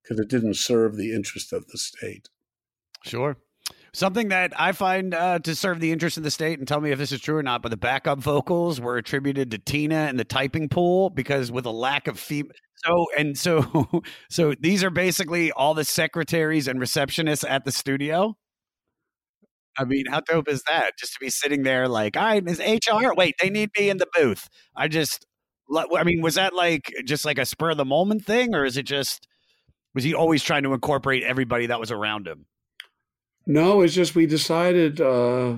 because it didn't serve the interest of the state. Sure. Something that I find uh, to serve the interest of the state, and tell me if this is true or not, but the backup vocals were attributed to Tina and the typing pool because with a lack of female. So and so so these are basically all the secretaries and receptionists at the studio. I mean, how dope is that? Just to be sitting there like, all right, HR? Wait, they need me in the booth. I just I mean, was that like just like a spur of the moment thing, or is it just was he always trying to incorporate everybody that was around him? No, it's just we decided uh,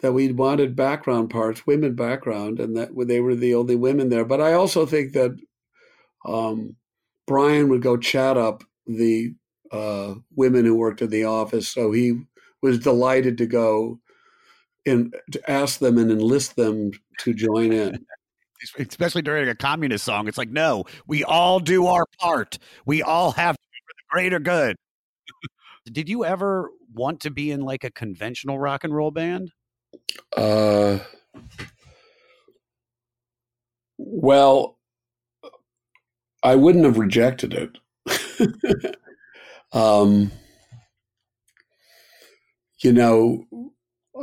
that we wanted background parts, women background, and that they were the only women there. But I also think that um, Brian would go chat up the uh, women who worked in the office, so he was delighted to go and to ask them and enlist them to join in. Especially during a communist song, it's like, no, we all do our part. We all have to for the greater good. Did you ever want to be in like a conventional rock and roll band? Uh, well, I wouldn't have rejected it. um, you know,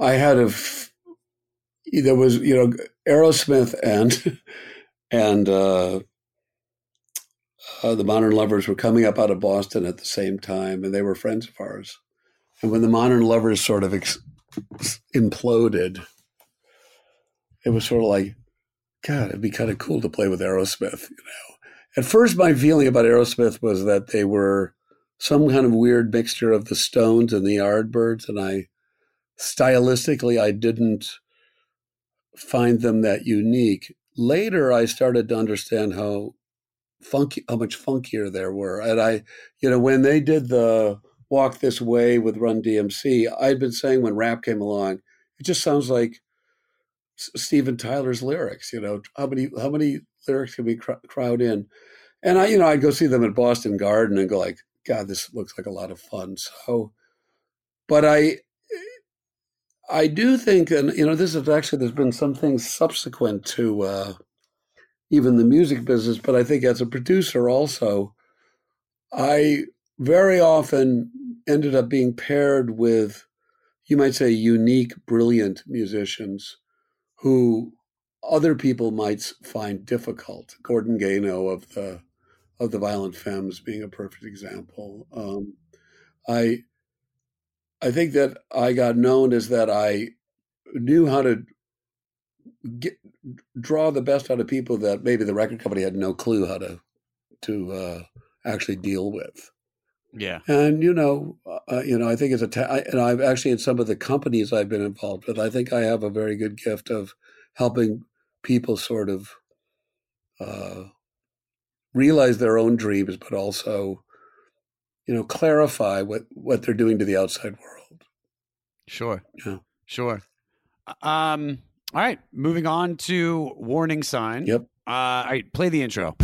I had a there was you know Aerosmith and and uh, uh, the Modern Lovers were coming up out of Boston at the same time, and they were friends of ours. And when the Modern Lovers sort of ex- imploded, it was sort of like, God, it'd be kind of cool to play with Aerosmith, you know. At first, my feeling about Aerosmith was that they were some kind of weird mixture of the Stones and the Yardbirds, and I stylistically I didn't find them that unique. Later, I started to understand how funky, how much funkier there were, and I, you know, when they did the Walk This Way with Run DMC, I'd been saying when rap came along, it just sounds like Steven Tyler's lyrics. You know, how many how many lyrics can we cr- crowd in? And I, you know, I'd go see them at Boston Garden and go like, God, this looks like a lot of fun. So, but I, I do think, and you know, this is actually there's been some things subsequent to uh, even the music business, but I think as a producer also, I very often ended up being paired with, you might say, unique, brilliant musicians who other people might find difficult. Gordon Gano of the of the Violent Femmes being a perfect example. Um, I I think that I got known as that I knew how to get draw the best out of people that maybe the record company had no clue how to to uh, actually deal with. Yeah. And you know, uh, you know, I think it's a, ta- I, and I've actually in some of the companies I've been involved with, I think I have a very good gift of helping people sort of uh, realize their own dreams, but also, you know, clarify what what they're doing to the outside world. Sure. Yeah. Sure. Um. All right. Moving on to warning sign. Yep. Uh. All right. Play the intro.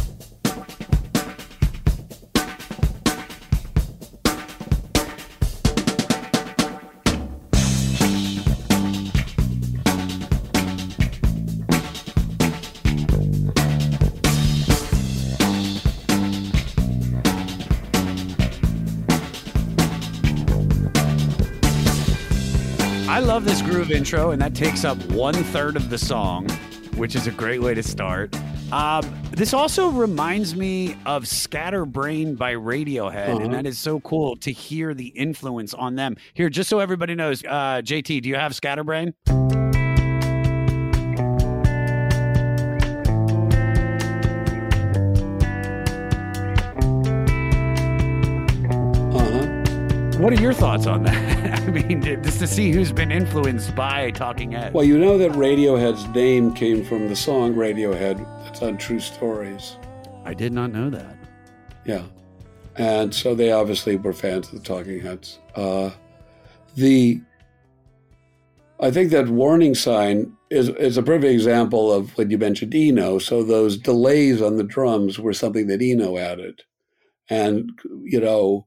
Love this groove intro, and that takes up one third of the song, which is a great way to start. Um, this also reminds me of Scatterbrain by Radiohead, Uh-huh. and that is so cool to hear the influence on them. Here, just so everybody knows, uh, JT, do you have Scatterbrain? Uh huh. What are your thoughts on that? I mean, just to see who's been influenced by Talking Heads. Well, you know that Radiohead's name came from the song Radiohead. That's on True Stories. I did not know that. Yeah. And so they obviously were fans of the Talking Heads. Uh, the I think that warning sign is is a perfect example of when you mentioned Eno. So those delays on the drums were something that Eno added, and you know,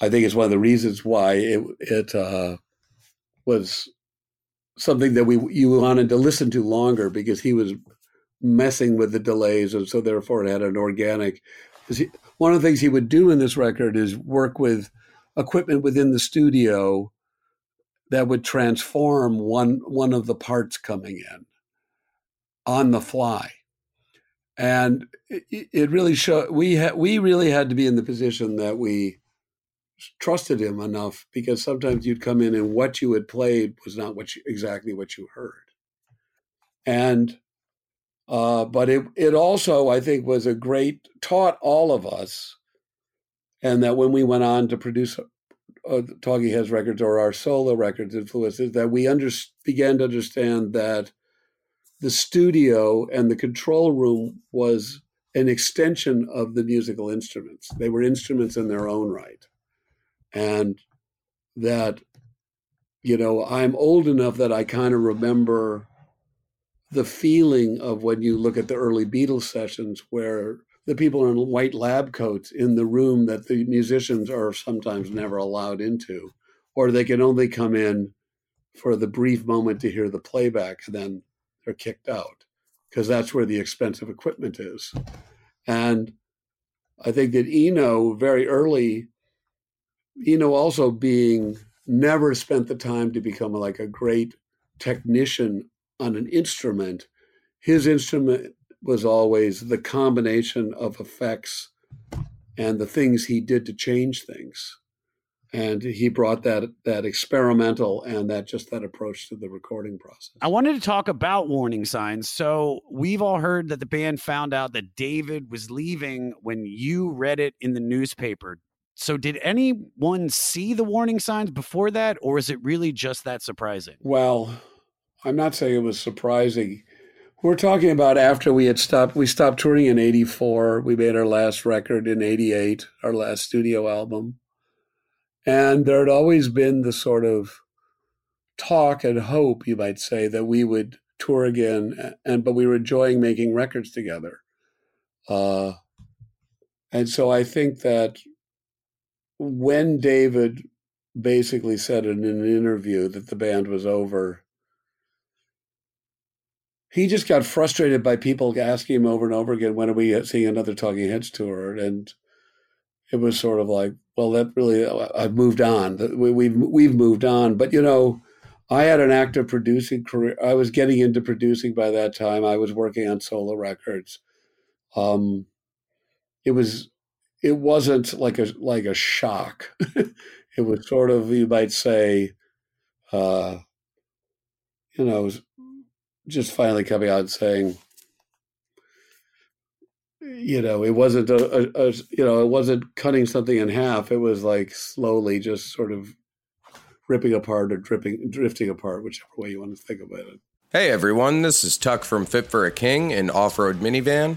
I think it's one of the reasons why it it uh, was something that we you wanted to listen to longer because he was messing with the delays, and so therefore it had an organic. he- one of the things he would do in this record is work with equipment within the studio that would transform one one of the parts coming in on the fly and it, it really showed we had we really had to be in the position that we trusted him enough because sometimes you'd come in and what you had played was not what you, exactly what you heard and uh, but it it also I think was a great taught all of us, and that when we went on to produce uh, Talking Heads records or our solo records influences, that we under, began to understand that the studio and the control room was an extension of the musical instruments. They were instruments in their own right, and that you know I'm old enough that I kind of remember the feeling of when you look at the early Beatles sessions where the people are in white lab coats in the room that the musicians are sometimes mm-hmm. never allowed into, or they can only come in for the brief moment to hear the playback and then they're kicked out because that's where the expensive equipment is. And I think that Eno very early, Eno also being never spent the time to become like a great technician on an instrument, his instrument was always the combination of effects and the things he did to change things. And he brought that that experimental and that just that approach to the recording process. I wanted to talk about warning signs. So we've all heard that the band found out that David was leaving when you read it in the newspaper. So did anyone see the warning signs before that, or is it really just that surprising? Well, I'm not saying it was surprising. We're talking about after we had stopped. We stopped touring in '84. We made our last record in '88, our last studio album, and there had always been the sort of talk and hope, you might say, that we would tour again. And but we were enjoying making records together, uh, and so I think that when David basically said in an interview that the band was over he just got frustrated by people asking him over and over again, when are we seeing another Talking Heads tour? And it was sort of like, well, that really, I've moved on. We, we've we've moved on. But you know, I had an active producing career. I was getting into producing by that time. I was working on solo records. Um, it was, it wasn't like a like a shock. it was sort of, you might say, uh, you know, just finally coming out and saying, you know, it wasn't a, a, a, you know, it wasn't cutting something in half. It was like slowly just sort of ripping apart or dripping, drifting apart, whichever way you want to think about it. Hey everyone, this is Tuck from Fit for a King, an off road minivan.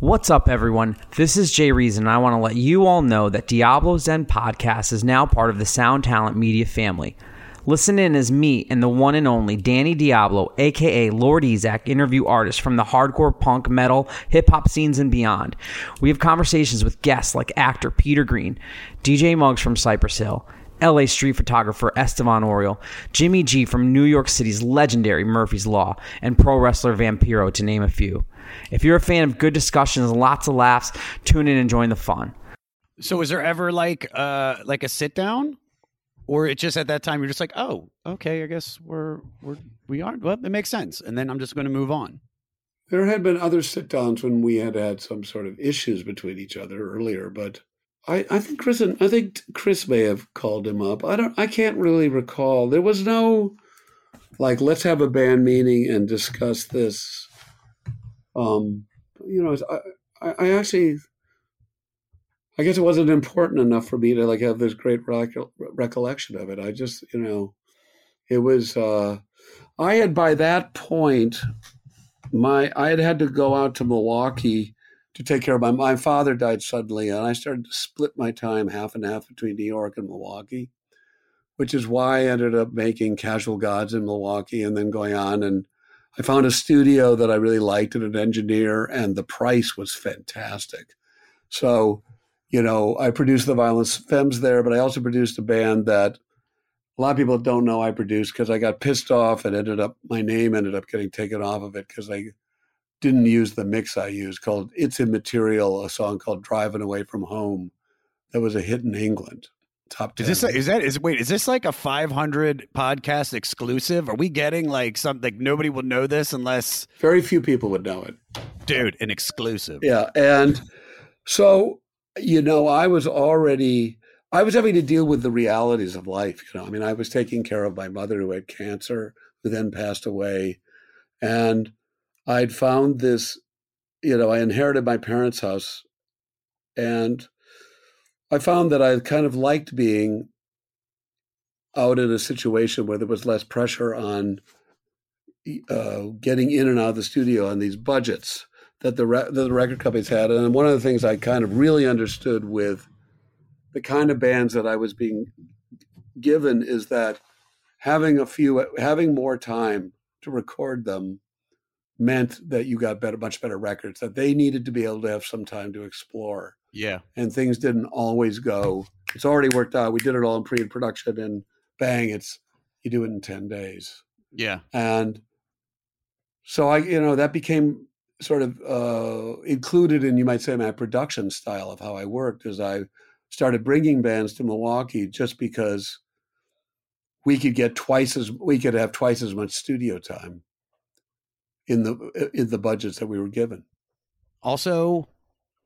What's up, everyone? This is Jay Reason. And I want to let you all know that Diablo Zen Podcast is now part of the Sound Talent Media family. Listen in as me and the one and only Danny Diablo, aka Lord Ezec, interview artists from the hardcore punk, metal, hip hop scenes and beyond. We have conversations with guests like actor Peter Greene, DJ Muggs from Cypress Hill, LA street photographer Estevan Oriol, Jimmy G from New York City's legendary Murphy's Law, and pro wrestler Vampiro, to name a few. If you're a fan of good discussions lots of laughs, tune in and join the fun. So was there ever like uh like a sit down? Or it just at that time you're just like, oh, okay, I guess we're we're we are well, it makes sense. And then I'm just gonna move on. There had been other sit downs when we had had some sort of issues between each other earlier, but I, I think Chris and I think Chris may have called him up. I don't I can't really recall. There was no like let's have a band meeting and discuss this. Um, you know, I, I, actually I guess it wasn't important enough for me to like have this great recol- recollection of it. I just, you know, it was. uh I had by that point, my I had had to go out to Milwaukee to take care of my my father died suddenly, and I started to split my time half and half between New York and Milwaukee, which is why I ended up making Casual Gods in Milwaukee, and then going on and I found a studio that I really liked and an engineer, and the price was fantastic. So you know, I produced the Violent Femmes there, but I also produced a band that a lot of people don't know I produced because I got pissed off and ended up my name ended up getting taken off of it because I didn't use the mix I used called "It's Immaterial," a song called "Driving Away from Home," that was a hit in England. Top ten. Is this is that is wait is this like a 500 podcast exclusive? Are we getting like something nobody will know this unless Very few people would know it. dude an exclusive? Yeah, and so you know, I was already I was having to deal with the realities of life. You know, I mean, I was taking care of my mother who had cancer, who then passed away, and I'd found this. You know, I inherited my parents' house, and I found that I kind of liked being out in a situation where there was less pressure on uh, getting in and out of the studio on these budgets that the, re- that the record companies had. And one of the things I kind of really understood with the kind of bands that I was being given is that having a few, having more time to record them meant that you got better, much better records, that they needed to be able to have some time to explore. Yeah. And things didn't always go, it's already worked out. We did it all in pre production and bang, it's, you do it in 10 days Yeah. and so I, you know, that became sort of uh, included in, you might say, my production style of how I worked. As I started bringing bands to Milwaukee, just because we could get twice as we could have twice as much studio time in the in the budgets that we were given. Also,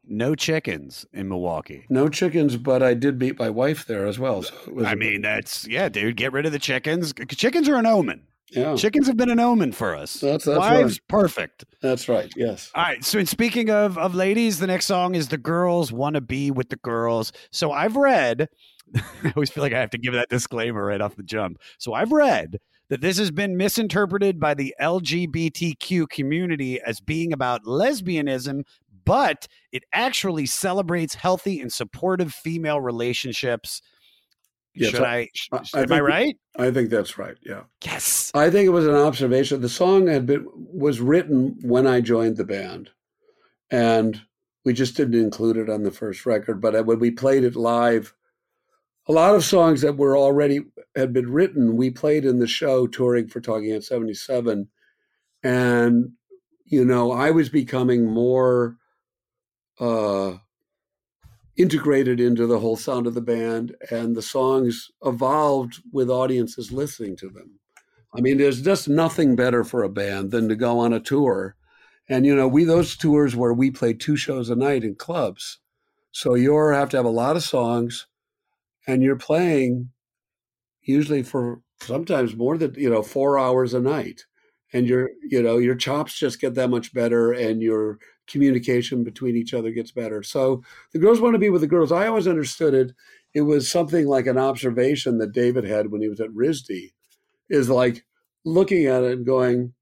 no chickens in Milwaukee. No chickens, but I did meet my wife there as well. So it was I mean, that's yeah, dude. Get rid of the chickens. Chickens are an omen. yeah, Chickens have been an omen for us. That's- that's Wives, perfect. that's right. Yes. All right. So, in speaking of of ladies, the next song is "The Girls Want to Be with the Girls." So, I've read. I always feel like I have to give that disclaimer right off the jump. So, I've read that this has been misinterpreted by the LGBTQ community as being about lesbianism, but it actually celebrates healthy and supportive female relationships. Yes, Should I- I? I- am I right? I think that's right. Yeah. Yes. I think it was an observation. The song had been was written when I joined the band, and we just didn't include it on the first record. But uh, when we played it live, a lot of songs that were already had been written, we played in the show touring for Talking Heads seventy seven, and you know I was becoming more uh, integrated into the whole sound of the band, and the songs evolved with audiences listening to them. I mean, there's just nothing better for a band than to go on a tour. And, you know, we, those tours where we play two shows a night in clubs. So you have to have a lot of songs and you're playing usually for sometimes more than, you know, four hours a night. And your, you know, your chops just get that much better and your communication between each other gets better. So the girls want to be with the girls. I always understood it. It was something like an observation that David had when he was at RISD is like looking at it and going,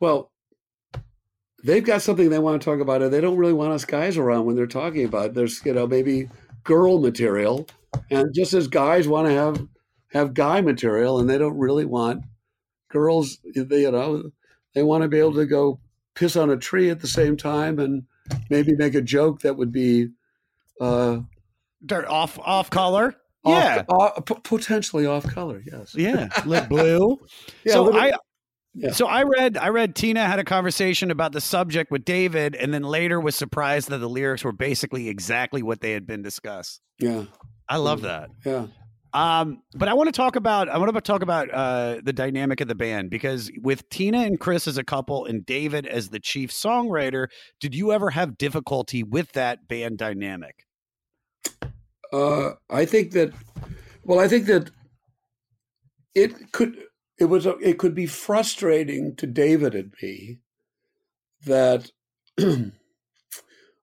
well, they've got something they want to talk about, and they don't really want us guys around when they're talking about. It. There's, you know, maybe girl material, and just as guys want to have have guy material, and they don't really want girls. They, you know, they want to be able to go piss on a tree at the same time, and maybe make a joke that would be. Uh, Dirt off off color. off- Yeah. off- potentially off color. Yes. Yeah. Lit blue. Yeah, so little- I Yeah. so I read I read Tina had a conversation about the subject with David and then later was surprised that the lyrics were basically exactly what they had been discussed. Yeah. I love that. Yeah. Um, but I want to talk about I want to talk about uh, the dynamic of the band because with Tina and Chris as a couple and David as the chief songwriter, did you ever have difficulty with that band dynamic? Uh, I think that. Well, I think that it could. It was. It could be frustrating to David and me that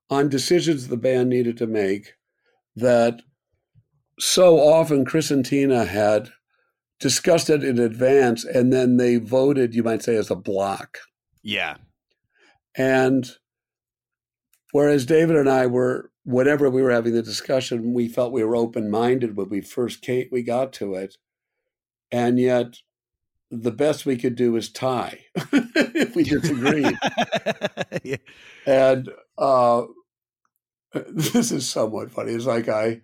on decisions the band needed to make, that so often Chris and Tina had discussed it in advance, and then they voted. You might say as a block. Yeah. And whereas David and I were, whenever we were having the discussion, we felt we were open minded when we first came, we got to it. And yet the best we could do is tie if we disagreed. yeah. and uh, this is somewhat funny. It's like I,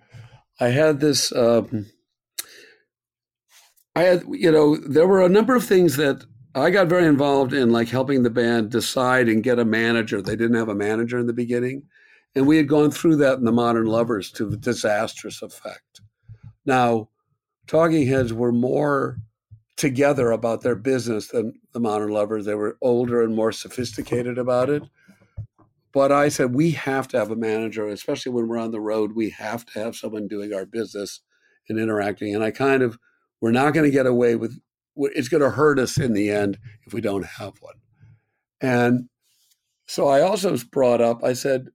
I had this. Um, I had, you know, there were a number of things that I got very involved in, like helping the band decide and get a manager. They didn't have a manager in the beginning, and we had gone through that in the Modern Lovers to disastrous effect. Now, Talking Heads were more together about their business than the Modern Lovers. They were older and more sophisticated about it. But I said, we have to have a manager, especially when we're on the road. We have to have someone doing our business and interacting. And I kind of, we're not going to get away with, it's going to hurt us in the end if we don't have one. And so I also brought up, I said,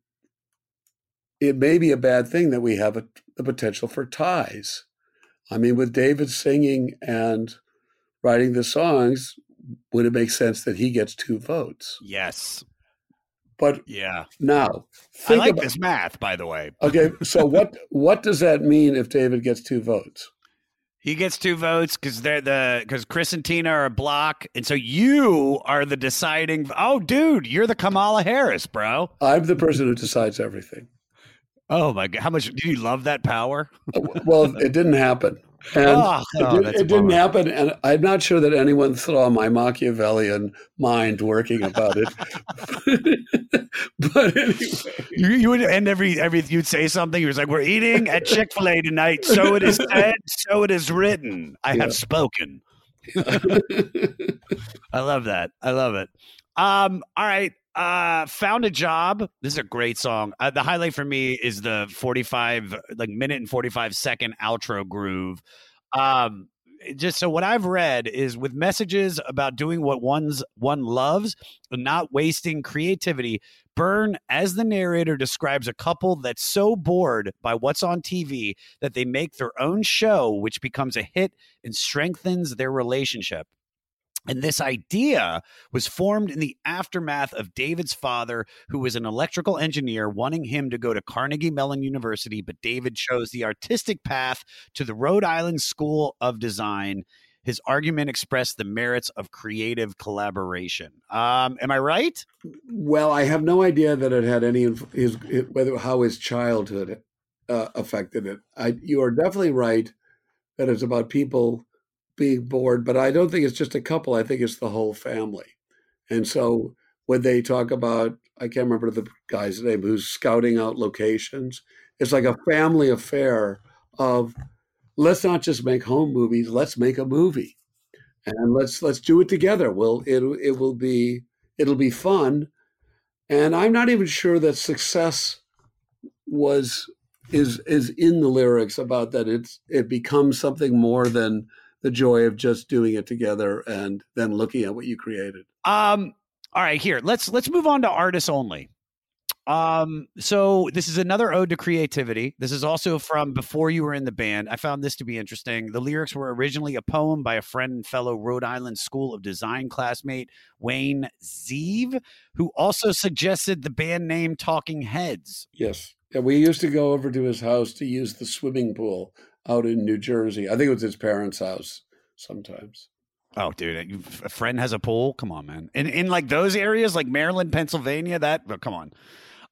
it may be a bad thing that we have a, the potential for ties. I mean, with David singing and writing the songs, would it make sense that he gets two votes? Yes. But Yeah. now, I think like about, this math, by the way. okay. So what what does that mean if David gets two votes? He gets two votes because they're the because Chris and Tina are a block, and so you are the deciding. Oh, dude, you're the Kamala Harris, bro. I'm the person who decides everything. Oh my god, how much do you love that power? Uh, well, it didn't happen. And Oh, it, oh, did, it didn't happen, and I'm not sure that anyone saw my Machiavellian mind working about it. but anyway, You, you would end every every you'd say something. You was like, "We're eating at Chick Fil A tonight, so it is said, so it is written. I Yeah. have spoken." I love that. I love it. Um, all right. Uh, found a job. This is a great song. Uh, the highlight for me is the 45, like minute and 45 second outro groove. Um, just so what I've read is with messages about doing what one's one loves and not wasting creativity. Byrne, as the narrator, describes a couple that's so bored by what's on TV that they make their own show, which becomes a hit and strengthens their relationship. And this idea was formed in the aftermath of David's father, who was an electrical engineer, wanting him to go to Carnegie Mellon University, but David chose the artistic path to the Rhode Island School of Design. His argument expressed the merits of creative collaboration. Um, am I right? well, I have no idea that it had any inf- his whether how his childhood uh, affected it. I, you are definitely right that it's about people being bored, but I don't think it's just a couple. I think it's the whole family. And so when they talk about, I can't remember the guy's name who's scouting out locations. It's like a family affair of let's not just make home movies, let's make a movie. And let's let's do it together. Well, it it will be it'll be fun. And I'm not even sure that success was is is in the lyrics about that it's it becomes something more than the joy of just doing it together and then looking at what you created. Um, all right, here let's let's move on to artists only. Um, so this is another ode to creativity. This is also from before you were in the band. I found this to be interesting. The lyrics were originally a poem by a friend and fellow Rhode Island School of Design classmate Wayne Zieve, who also suggested the band name Talking Heads. Yes. Yeah, we used to go over to his house to use the swimming pool out in New Jersey. I think it was his parents' house sometimes. Oh, dude, a friend has a pool. Come on, man. In in like those areas, like Maryland, Pennsylvania, that. oh, come on.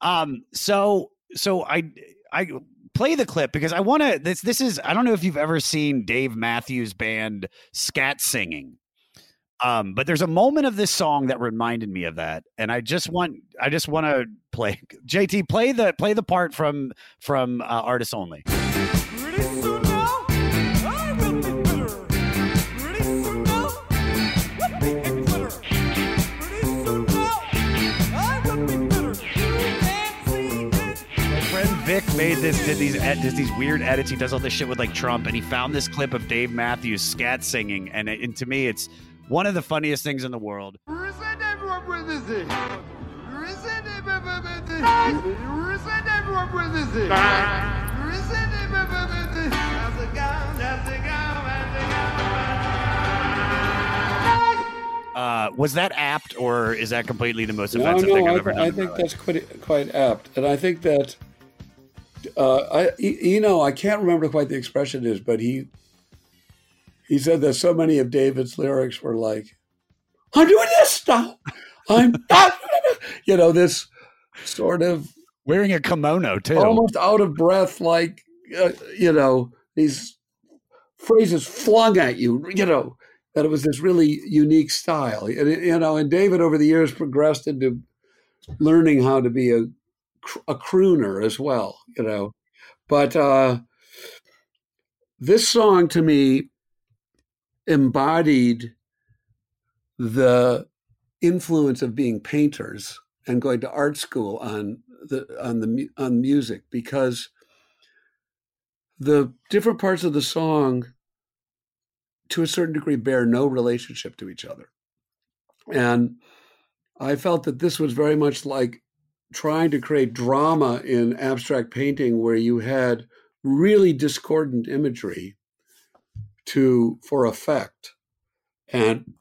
Um. So so I I play the clip because I want to. This this is. I don't know if you've ever seen Dave Matthews Band scat singing. Um, but there's a moment of this song that reminded me of that, and I just want I just want to play JT play the play the part from from uh, artists only. Vic made this did these ed- does these weird edits. He does all this shit with like Trump, and he found this clip of Dave Matthews scat singing, and, it, and to me, it's one of the funniest things in the world. Uh, was that apt, or is that completely the most No, offensive no, thing I've I, ever done? I think that's quite quite apt, and I think that uh, I you know I can't remember quite the expression is, but he he said that so many of David's lyrics were like, "I'm doing this now, I'm you know this sort of Wearing a kimono too. almost out of breath, like uh, you know these phrases flung at you. You know that it was this really unique style, and you know. And David, over the years, progressed into learning how to be a a crooner as well. You know, but uh, this song to me embodied the influence of being painters and going to art school on the on the on music because the different parts of the song to a certain degree bear no relationship to each other and i felt that this was very much like trying to create drama in abstract painting where you had really discordant imagery to for effect. And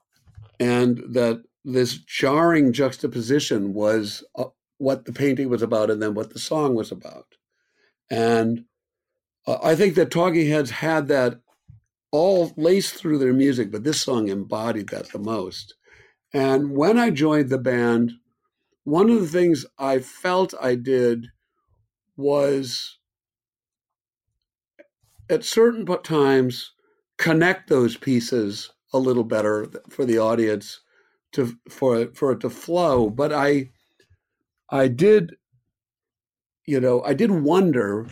and that this jarring juxtaposition was uh, what the painting was about and then what the song was about. And uh, i think that talking heads had that all laced through their music but this song embodied that the most. And when i joined the band one of the things i felt i did was at certain times connect those pieces a little better for the audience to for for it to flow. But i i did you know i did wonder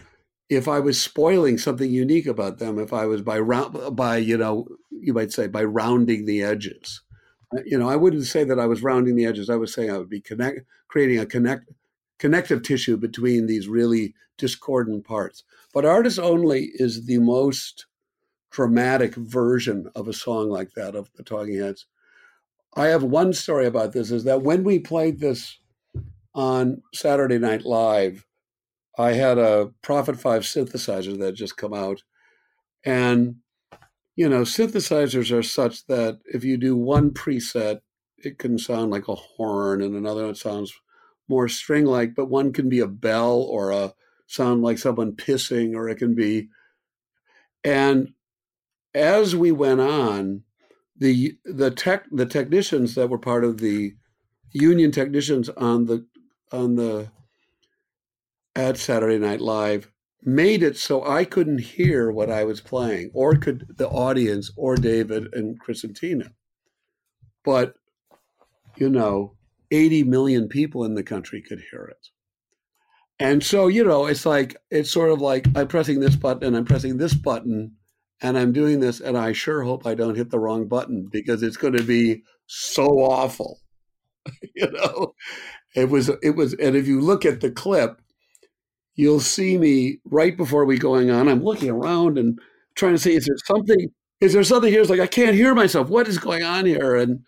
if i was spoiling something unique about them if i was by round by you know you might say by rounding the edges you know i wouldn't say that i was rounding the edges i was saying i would be connect creating a connect connective tissue between these really discordant parts but artist only is the most dramatic version of a song like that of the talking heads I have one story about this is that when we played this on Saturday Night Live, I had a Prophet 5 synthesizer that had just come out. And, you know, synthesizers are such that if you do one preset, it can sound like a horn and another one sounds more string like, but one can be a bell or a sound like someone pissing, or it can be. And as we went on, the the tech the technicians that were part of the union technicians on the on the at Saturday Night Live made it so I couldn't hear what I was playing, or could the audience, or David and Chris and Tina. But you know, 80 million people in the country could hear it. And so, you know, it's like it's sort of like I'm pressing this button and I'm pressing this button and I'm doing this, and I sure hope I don't hit the wrong button because it's going to be so awful. you know, it was, it was, and if you look at the clip, you'll see me right before we going on. I'm looking around and trying to see is there something, is there something here? It's like I can't hear myself. What is going on here? And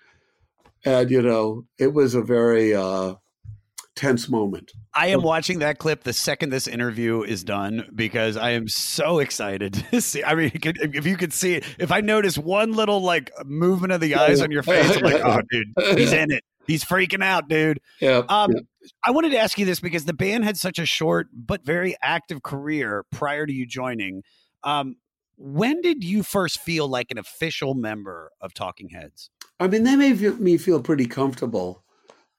and you know, it was a very uh, tense moment. I am watching that clip the second this interview is done because I am so excited to see. I mean, if you could see it, if I notice one little like movement of the eyes on your face, I'm like, oh, dude, he's in it. He's freaking out, dude. Yeah. Um, yeah. I wanted to ask you this because the band had such a short but very active career prior to you joining. Um, when did you first feel like an official member of Talking Heads? I mean, they made me feel pretty comfortable.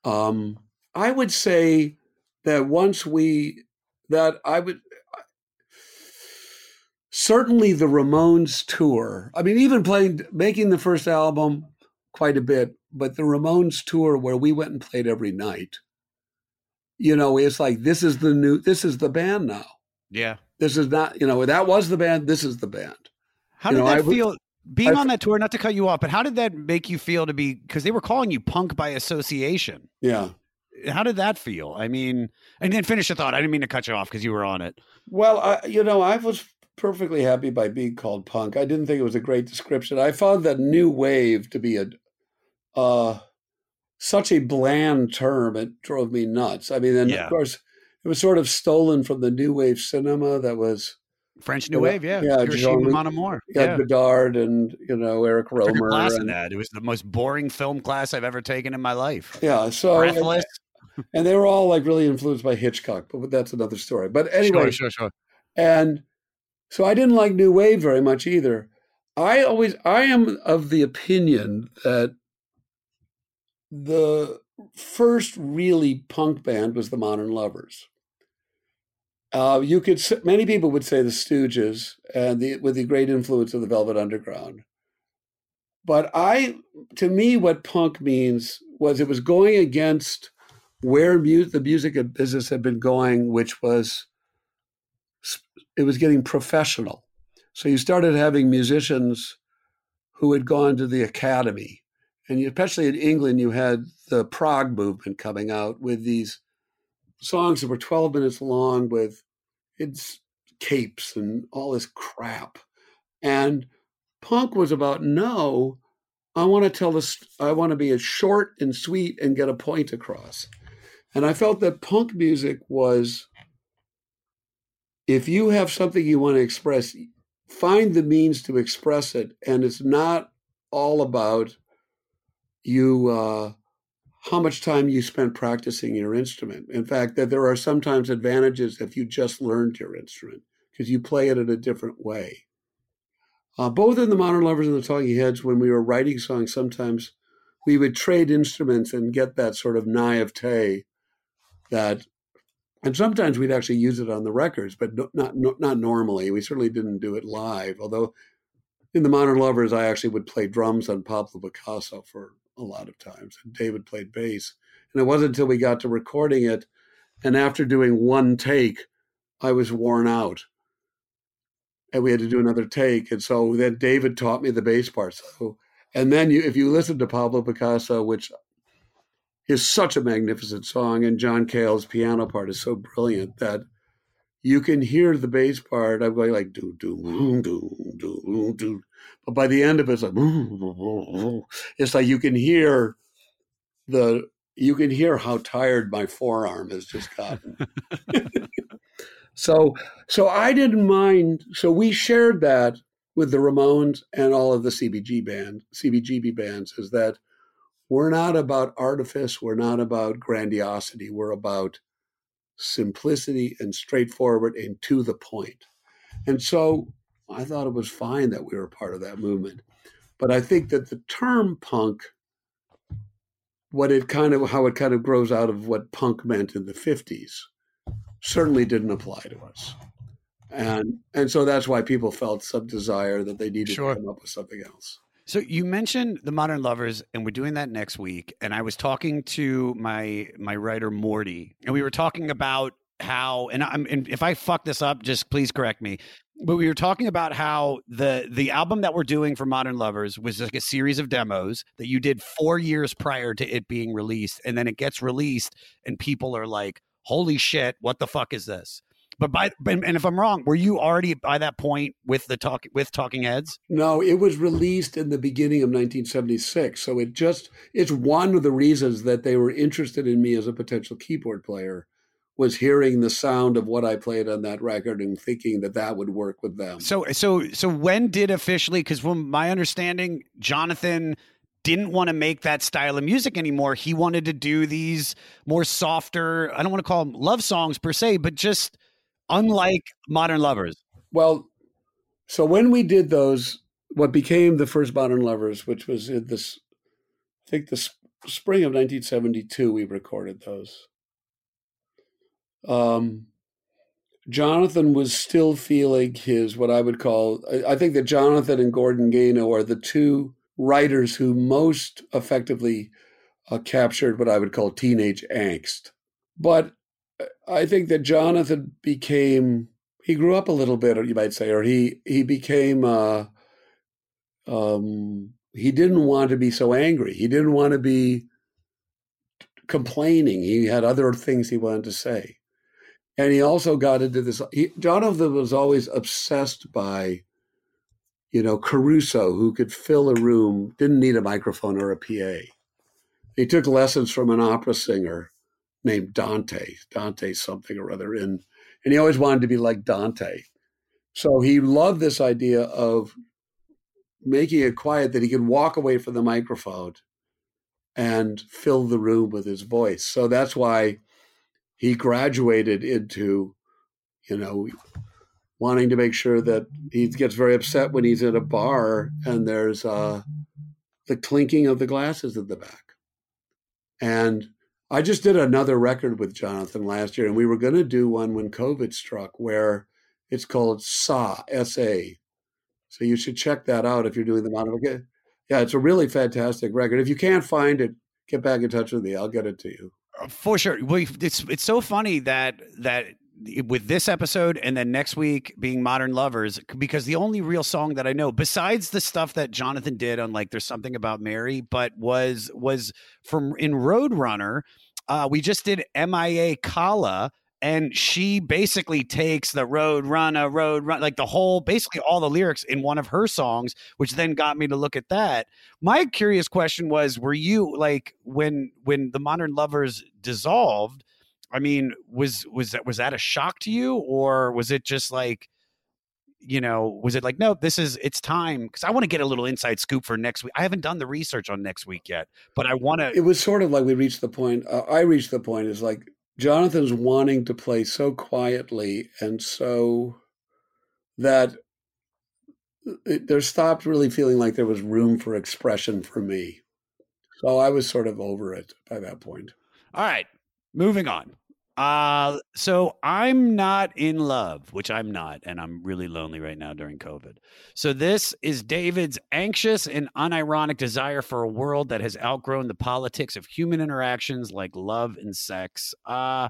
Um, I would say that once we, that I would, certainly the Ramones tour. I mean, even playing, making the first album quite a bit, but the Ramones tour where we went and played every night, you know, it's like, this is the new, this is the band now. Yeah. This is not, you know, that was the band, this is the band. How You did know, that I feel? Being I- on that tour, not to cut you off, but how did that make you feel to be? Because they were calling you punk by association. Yeah. How did that feel? I mean, and then finish the thought. I didn't mean to cut you off because you were on it. Well, I, you know, I was perfectly happy by being called punk. I didn't think it was a great description. I found that new wave to be a uh, such a bland term. It drove me nuts. I mean, and Yeah. of course, it was sort of stolen from the new wave cinema that was French New Yeah, Wave, yeah. yeah, Hiroshima Jean-Luc- yeah. Godard and you know Eric I took a Rohmer. class in and- that. It was the most boring film class I've ever taken in my life. Yeah, so Breathless. and they were all like really influenced by Hitchcock, but that's another story. But anyway, Sure, sure, sure. And so I didn't like New Wave very much either. I always, I am of the opinion that the first really punk band was the Modern Lovers. Uh, you could many people would say the Stooges, and the with the great influence of the Velvet Underground. But I, to me, what punk means was it was going against where mu- the music business had been going, which was it was getting professional. So you started having musicians who had gone to the academy, and especially in England, you had the prog movement coming out with these songs that were 12 minutes long with its capes and all this crap. And punk was about no, I want to tell this, I want to be as short and sweet and get a point across. And I felt that punk music was if you have something you want to express, find the means to express it. And it's not all about you uh, how much time you spent practicing your instrument. In fact, that there are sometimes advantages if you just learned your instrument because you play it in a different way. Uh, both in the Modern Lovers and the Talking Heads, when we were writing songs, sometimes we would trade instruments and get that sort of naivete that, and sometimes we'd actually use it on the records, but no, not no, not normally. We certainly didn't do it live. Although in the Modern Lovers, I actually would play drums on Pablo Picasso for a lot of times, and David played bass. And it wasn't until we got to recording it, and after doing one take, I was worn out and we had to do another take. And so then David taught me the bass part. So, and then you, if you listen to Pablo Picasso, which is such a magnificent song, and John Cale's piano part is so brilliant that you can hear the bass part. I'm going like do do do do do do, but by the end of it, it's like it's like you can hear the you can hear how tired my forearm has just gotten. So so I didn't mind. So we shared that with the Ramones and all of the CBG band, CBGB bands, is that we're not about artifice, we're not about grandiosity, we're about simplicity and straightforward and to the point. And so I thought it was fine that we were part of that movement. But I think that the term punk, what it kind of how it kind of grows out of what punk meant in the 50s certainly didn't apply to us. And and so that's why people felt some desire that they needed Sure. to come up with something else. So you mentioned the Modern Lovers, and we're doing that next week. And I was talking to my my writer Morty, and we were talking about how, and I'm, and if I fuck this up, just please correct me. But we were talking about how the the album that we're doing for Modern Lovers was like a series of demos that you did four years prior to it being released, and then it gets released, and people are like, "Holy shit, what the fuck is this?" But by and and if I'm wrong, were you already by that point with the talk with Talking Heads? No, it was released in the beginning of 1976. So it just it's one of the reasons that they were interested in me as a potential keyboard player was hearing the sound of what I played on that record and thinking that that would work with them. So so so when did officially because from my understanding, Jonathan didn't want to make that style of music anymore. He wanted to do these more softer, I don't want to call them love songs per se, but just unlike modern lovers. Well, so when we did those, what became the first Modern Lovers, which was in this, I think the sp- spring of 1972, we recorded those. Um, Jonathan was still feeling his, what I would call, I, think that Jonathan and Gordon Gano are the two writers who most effectively uh, captured what I would call teenage angst. But uh, I think that Jonathan became he grew up a little bit, you might say, or he he became uh, um, he didn't want to be so angry. He didn't want to be complaining. He had other things he wanted to say, and he also got into this. He, Jonathan was always obsessed by, you know, Caruso, who could fill a room, didn't need a microphone or a PA. He took lessons from an opera singer named Dante, Dante something or other, in and he always wanted to be like Dante. So he loved this idea of making it quiet that he could walk away from the microphone and fill the room with his voice. So that's why he graduated into, you know, wanting to make sure that he gets very upset when he's in a bar and there's uh, the clinking of the glasses at the back. And I just did another record with Jonathan last year, and we were going to do one when COVID struck, where it's called SA S A. So you should check that out if you're doing the modern. Yeah, it's a really fantastic record. If you can't find it, get back in touch with me. I'll get it to you. For sure. Well, it's it's so funny that that with this episode and then next week being Modern Lovers because the only real song that I know besides the stuff that Jonathan did on like there's something about Mary but was was from in Roadrunner uh we just did MIA Kala and she basically takes the road run a road run like the whole basically all the lyrics in one of her songs which then got me to look at that my curious question was were you like when when the modern lovers dissolved i mean was was that was that a shock to you or was it just like you know was it like no this is it's time because i want to get a little inside scoop for next week i haven't done the research on next week yet but i want to It was sort of like we reached the point. Uh, I reached the point is like Jonathan's wanting to play so quietly and so that it, there stopped really feeling like there was room for expression for me. So I was sort of over it by that point. All right, moving on. Uh, so I'm not in love, which I'm not, and I'm really lonely right now during COVID. So this is David's anxious and unironic desire for a world that has outgrown the politics of human interactions like love and sex. Uh,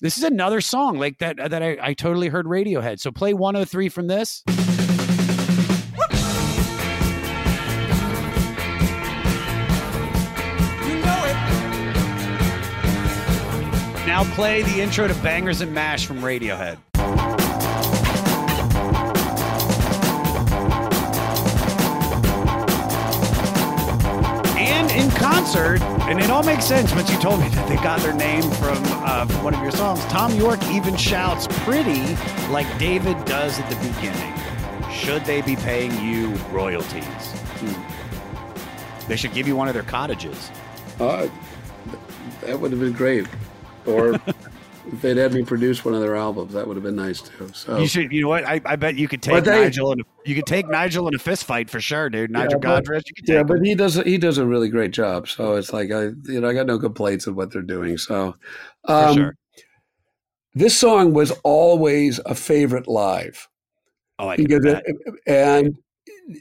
this is another song like that that I, I totally heard Radiohead. So play 103 from this. Now play the intro to Bangers and Mash from Radiohead. And in concert, and it all makes sense once you told me that they got their name from, uh, from one of your songs. Thom Yorke even shouts pretty like David does at the beginning. Should they be paying you royalties? Hmm. They should give you one of their cottages. Uh, that would have been great. Or if they'd had me produce one of their albums, that would have been nice too. So You should. You know what? I, I bet you could take they- Nigel. In a, you could take Nigel in a fist fight for sure, dude. Nigel but- Godrich. You could take yeah, him. but he does he does a really great job. So it's like I you know I got no complaints of what they're doing. So for um, sure. this song was always a favorite live Oh, I because it, and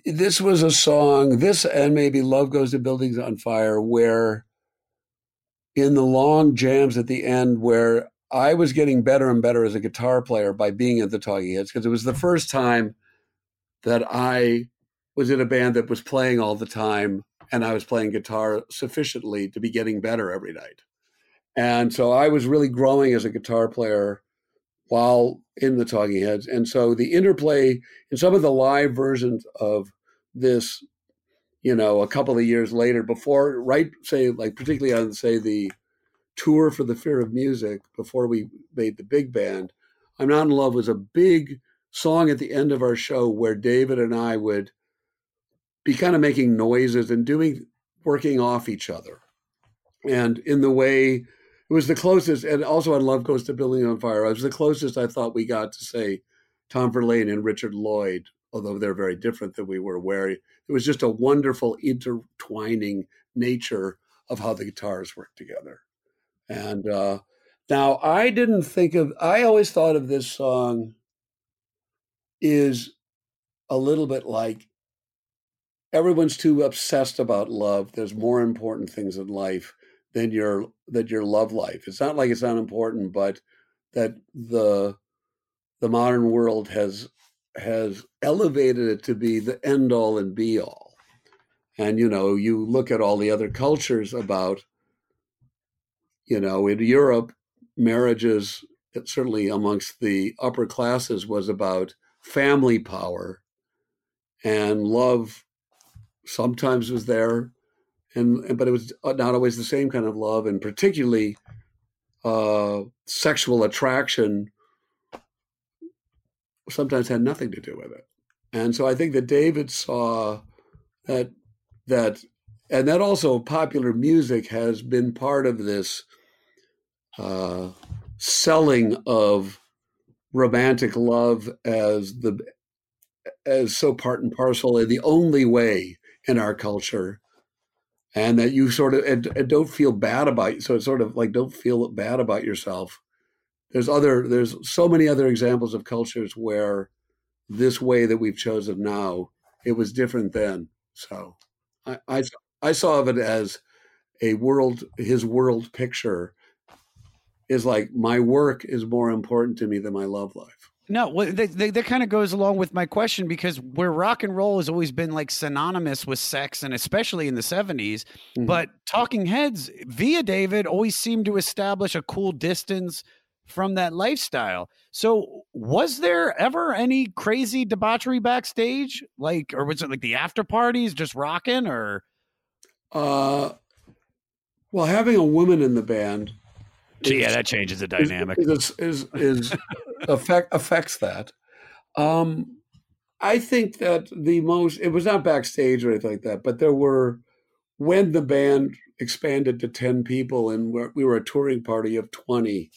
this was a song this and maybe love goes to buildings on fire where in the long jams at the end where i was getting better and better as a guitar player by being at the talking heads because it was the first time that i was in a band that was playing all the time and i was playing guitar sufficiently to be getting better every night and so i was really growing as a guitar player while in the Talking Heads. And so the interplay in some of the live versions of this, you know, a couple of years later, before, right, say, like, particularly on, say, the tour for the Fear of Music, before we made the big band, I'm Not in Love was a big song at the end of our show where David and I would be kind of making noises and doing, working off each other. And in the way, it was the closest, and also on Love Goes to Building on Fire, it was the closest I thought we got to say Tom Verlaine and Richard Lloyd, although they're very different than we were, where it was just a wonderful intertwining nature of how the guitars work together. And uh, now I didn't think of, I always thought of this song is a little bit like everyone's too obsessed about love. There's more important things in life than your that your love life. It's not like it's not important, but that the the modern world has has elevated it to be the end all and be all. And you know, you look at all the other cultures about, you know, in Europe, marriages certainly amongst the upper classes was about family power and love sometimes was there and, but it was not always the same kind of love and particularly uh sexual attraction sometimes had nothing to do with it. And so i think that david saw that that and that also popular music has been part of this uh selling of romantic love as the as so part and parcel and the only way in our culture. And that you sort of and, and don't feel bad about so it's sort of like don't feel bad about yourself there's other there's so many other examples of cultures where this way that we've chosen now it was different then so i i, I saw of it as a world his world picture is like my work is more important to me than my love life No, well, that, that, that kind of goes along with my question because where rock and roll has always been like synonymous with sex, and especially in the 70s. Mhm. But Talking Heads, via David, always seemed to establish a cool distance from that lifestyle. So, was there ever any crazy debauchery backstage? Like, or was it like the after parties just rocking, or uh well having a woman in the band yeah, that changes the is- dynamic. is is, is affect affects that. Um, I think that the most it was not backstage or anything like that, but there were when the band expanded to ten people and we were a touring party of twenty.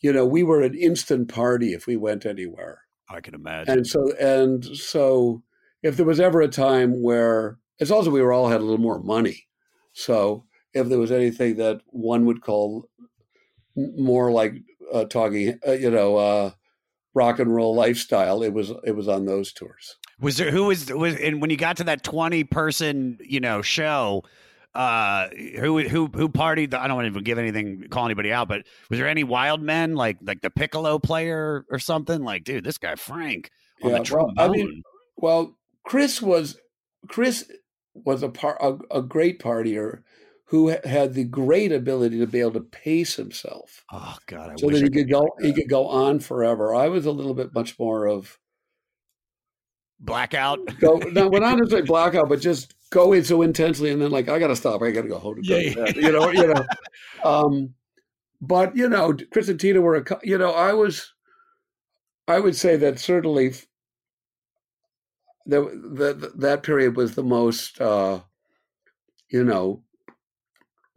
You know, we were an instant party if we went anywhere, I can imagine. and so and so if there was ever a time where it's also we were all had a little more money, so if there was anything that one would call more like uh, talking, uh, you know, uh, rock and roll lifestyle. It was it was on those tours. Was there who was was and when you got to that twenty person you know show, uh, who who who partied? I don't want to even give anything, call anybody out, but was there any wild men like like the piccolo player or something? Like, dude, this guy Frank on Yeah, the well, trombone. I mean, Well, Chris was Chris was a part a, a great partier who had the great ability to be able to pace himself oh God, I so wish that I he could go he could go on forever. I was a little bit much more of blackout. go no, well, not necessarily blackout, but just go in so intensely and then like I got to stop. I got to go home. To go Yeah, You know, you know. Um, but you know, Chris and Tina were a. You know, I was. I would say that certainly. The, the, that period was the most, uh, you know,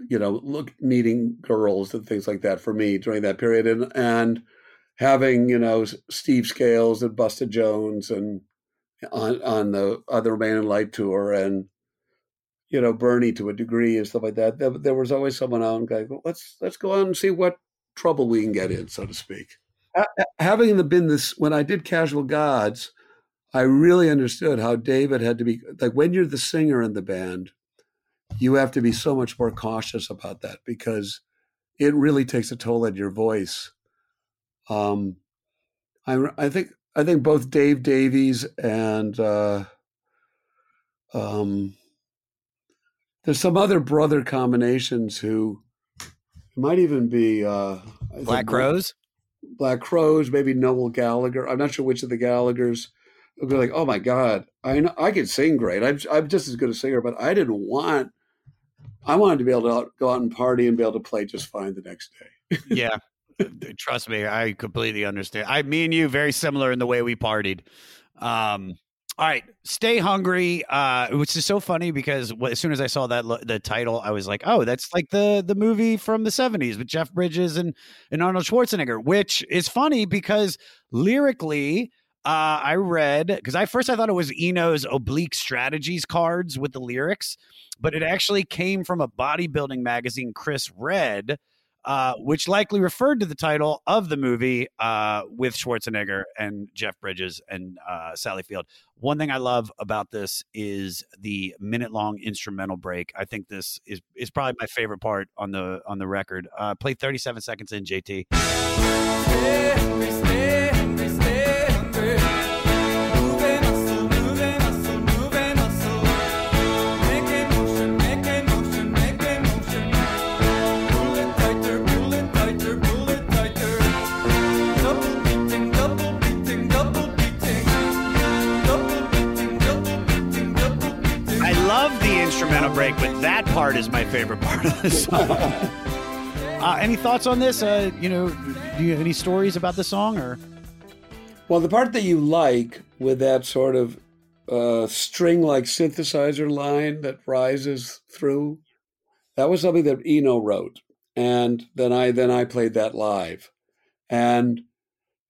you know, look meeting girls and things like that for me during that period, and and having you know Steve Scales and Busta Jones and on on the other Man in Light tour and you know Bernie to a degree and stuff like that. There, there was always someone out and going, let's let's go out and see what trouble we can get in, so to speak. Ha- ha- Having been this when I did Casual Gods, I really understood how David had to be like when you're the singer in the band, you have to be so much more cautious about that because it really takes a toll on your voice. Um, I I think I think both Dave Davies and uh, um, there's some other brother combinations who might even be uh, Black Crowes. Black Crowes, maybe Noel Gallagher. I'm not sure which of the Gallaghers. Would be like, oh my god, I know, I could sing great. I'm I'm just as good a singer, but I didn't want. I wanted to be able to out- go out and party and be able to play just fine the next day. yeah. Trust me, I completely understand. I, me and you, very similar in the way we partied. Um, all right, stay hungry. Uh, which is so funny because as soon as I saw that the title, I was like, oh, that's like the the movie from the '70s with Jeff Bridges and and Arnold Schwarzenegger. Which is funny because lyrically, uh, I read because I first I thought it was Eno's oblique strategies cards with the lyrics, but it actually came from a bodybuilding magazine Chris read uh, which likely referred to the title of the movie uh, with Schwarzenegger and Jeff Bridges and uh, Sally Field. One thing I love about this is the minute long instrumental break. I think this is is probably my favorite part on the on the record. Uh, play 37 seconds in, JT. Instrumental break, but that part is my favorite part of the song. uh, any thoughts on this? Uh, you know, do you have any stories about the song or? Well, the part that you like with that sort of uh, string-like synthesizer line that rises through, that was something that Eno wrote, and then I then I played that live, and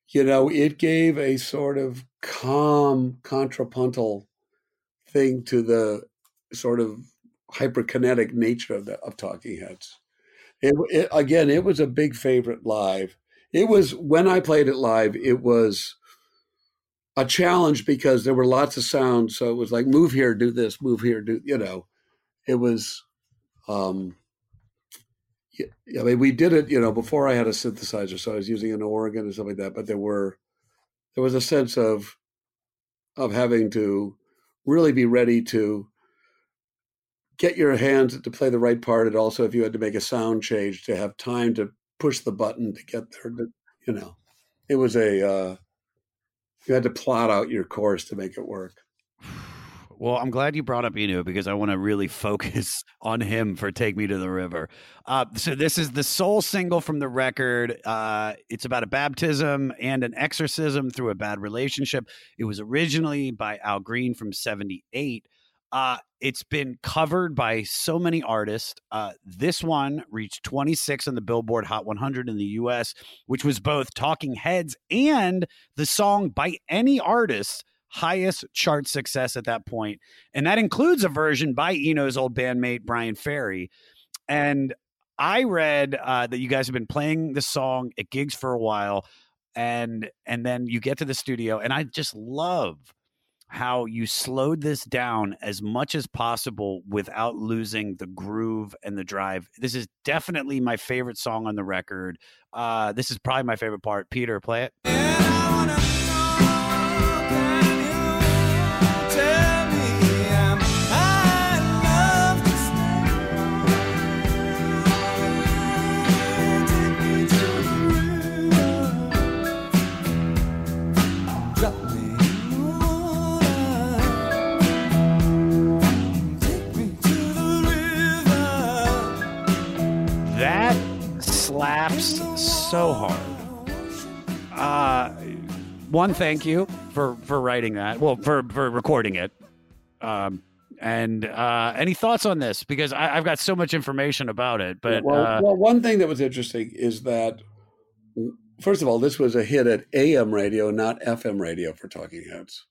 you know it gave a sort of calm contrapuntal thing to the sort of hyperkinetic nature of the of Talking Heads. It, it again, it was a big favorite live. It was when I played it live. It was a challenge because there were lots of sounds. So it was like move here, do this, move here, do you know? It was. um I mean, we did it, you know, before I had a synthesizer, so I was using an organ and stuff like that. But there were, there was a sense of, of having to really be ready to get your hands to play the right part, and also if you had to make a sound change, to have time to push the button to get there. You know, it was a, uh, you had to plot out your course to make it work. Well, I'm glad you brought up Eno because I want to really focus on him for "Take Me to the River." Uh, so this is the sole single from the record. Uh, it's about a baptism and an exorcism through a bad relationship. It was originally by Al Green from '78. Uh, it's been covered by so many artists. Uh, this one reached 26 on the Billboard Hot 100 in the U.S., which was both Talking Heads and the song by any artist highest chart success at that point. And that includes a version by Eno's old bandmate, Bryan Ferry. And I read uh, that you guys have been playing the song at gigs for a while. And and then you get to the studio, and I just love how you slowed this down as much as possible without losing the groove and the drive. This is definitely my favorite song on the record. Uh, this is probably my favorite part. Peter, play it. Slaps so hard. Uh, one, thank you for for writing that. Well, for for recording it. Um, and uh, any thoughts on this? Because I, I've got so much information about it. But well, uh, well, one thing that was interesting is that, first of all, this was a hit at AM radio, not FM radio for Talking Heads,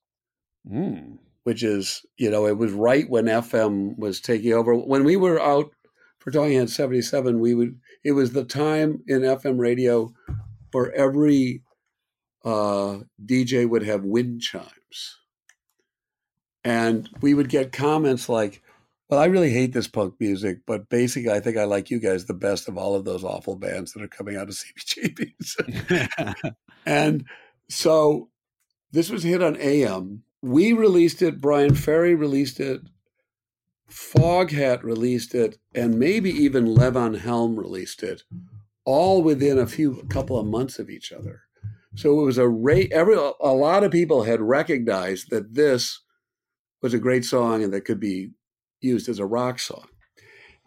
mm, which is, you know, it was right when FM was taking over. When we were out for Talking Heads 77, we would, it was the time in FM radio where every uh, DJ would have wind chimes. And we would get comments like, well, I really hate this punk music, but basically, I think I like you guys the best of all of those awful bands that are coming out of CBGBs. and so this was hit on AM. We released it, Bryan Ferry released it, Foghat released it, and maybe even Levon Helm released it, all within a few a couple of months of each other. So it was a rate. Every a lot of people had recognized that this was a great song and that could be used as a rock song,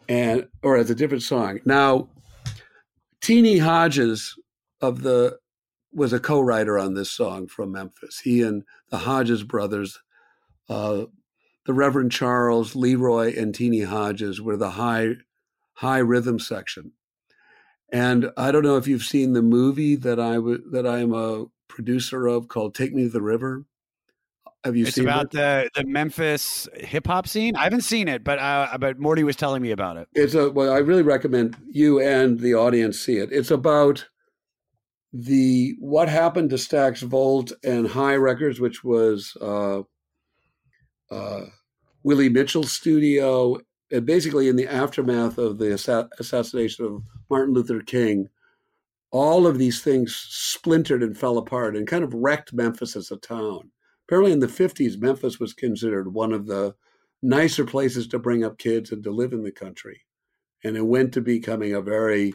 and or as a different song. Now, Teeny Hodges of the was a co-writer on this song from Memphis. He and the Hodges brothers, uh, the Reverend Charles Leroy and Teeny Hodges, were the high high rhythm section. And I don't know if you've seen the movie that I w- that I am a producer of called "Take Me to the River." Have you it's seen about it? the the Memphis hip hop scene. I haven't seen it, but uh, but Morty was telling me about it. It's a well. I really recommend you and the audience see it. It's about the what happened to Stax Volt and Hi Records, which was uh, uh, Willie Mitchell's studio, and basically in the aftermath of the assa- assassination of Martin Luther King, all of these things splintered and fell apart and kind of wrecked Memphis as a town. Apparently, in the fifties, Memphis was considered one of the nicer places to bring up kids and to live in the country and it went to becoming a very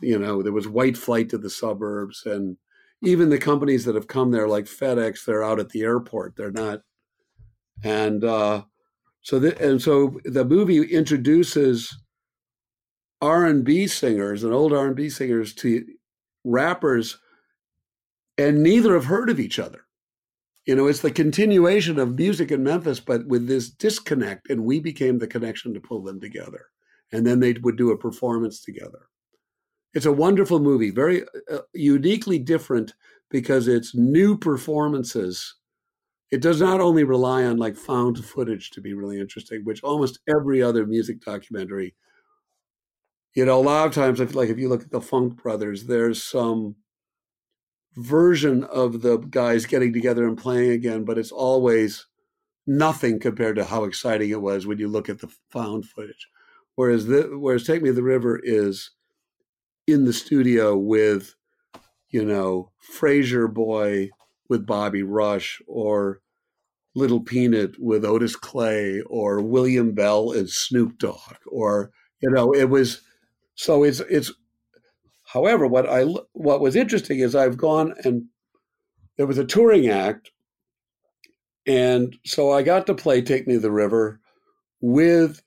you know there was white flight to the suburbs and even the companies that have come there like fedex they're out at the airport they're not and uh so the, and so the movie introduces r&b singers and old r&b singers to rappers and neither have heard of each other you know it's the continuation of music in memphis but with this disconnect and we became the connection to pull them together and then they would do a performance together. It's a wonderful movie, very uh, uniquely different because it's new performances it does not only rely on like found footage to be really interesting, which almost every other music documentary, you know, a lot of times, if, like if you look at the Funk Brothers, there's some version of the guys getting together and playing again, but it's always nothing compared to how exciting it was when you look at the found footage. Whereas the, whereas Take Me to the River is in the studio with, you know, Frayser Boy with Bobby Rush or Little Peanut with Otis Clay or William Bell and Snoop Dogg or you know it was so it's it's however what I what was interesting is I've gone and there was a touring act and so I got to play Take Me to the River with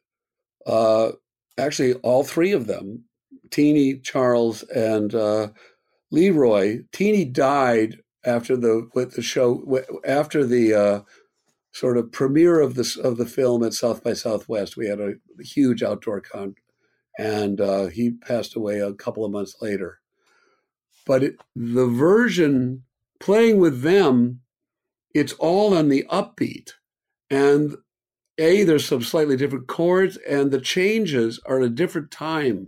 uh, actually all three of them, Teeny, Charles, and uh, Leroy. Teeny died after the with the show after the uh, sort of premiere of this of the film at South by Southwest. We had a huge outdoor con, and uh, he passed away a couple of months later. But it, the version playing with them it's all on the upbeat. And A, there's some slightly different chords, and the changes are at a different time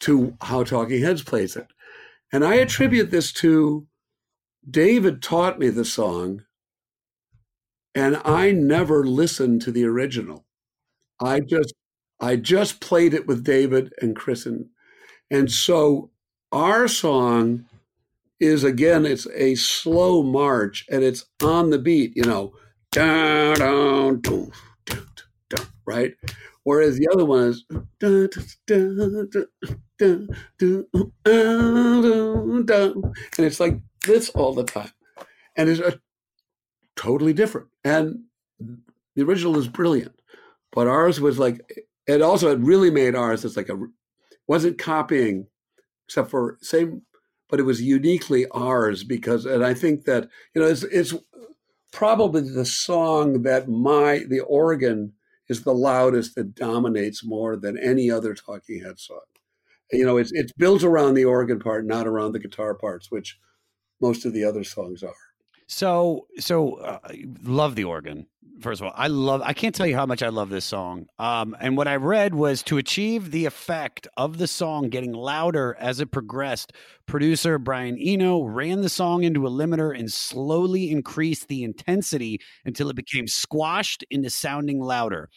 to how Talking Heads plays it. And I attribute this to David taught me the song, and I never listened to the original. I just I just played it with David and Chris and, and so our song is again it's a slow march and it's on the beat you know right whereas the other one is dun, uh, and it's like this all the time. And it's a, totally different. And the original is brilliant but ours was like it also it really made ours it's like a wasn't copying except for same but it was uniquely ours because, and I think that you know, it's, it's probably the song that my the organ is the loudest that dominates more than any other Talking Head song. You know, it's it's built around the organ part, not around the guitar parts, which most of the other songs are. So, so uh, love the organ. First of all, I love. I can't tell you how much I love this song. Um, and what I read was to achieve the effect of the song getting louder as it progressed. Producer Brian Eno ran the song into a limiter and slowly increased the intensity until it became squashed into sounding louder.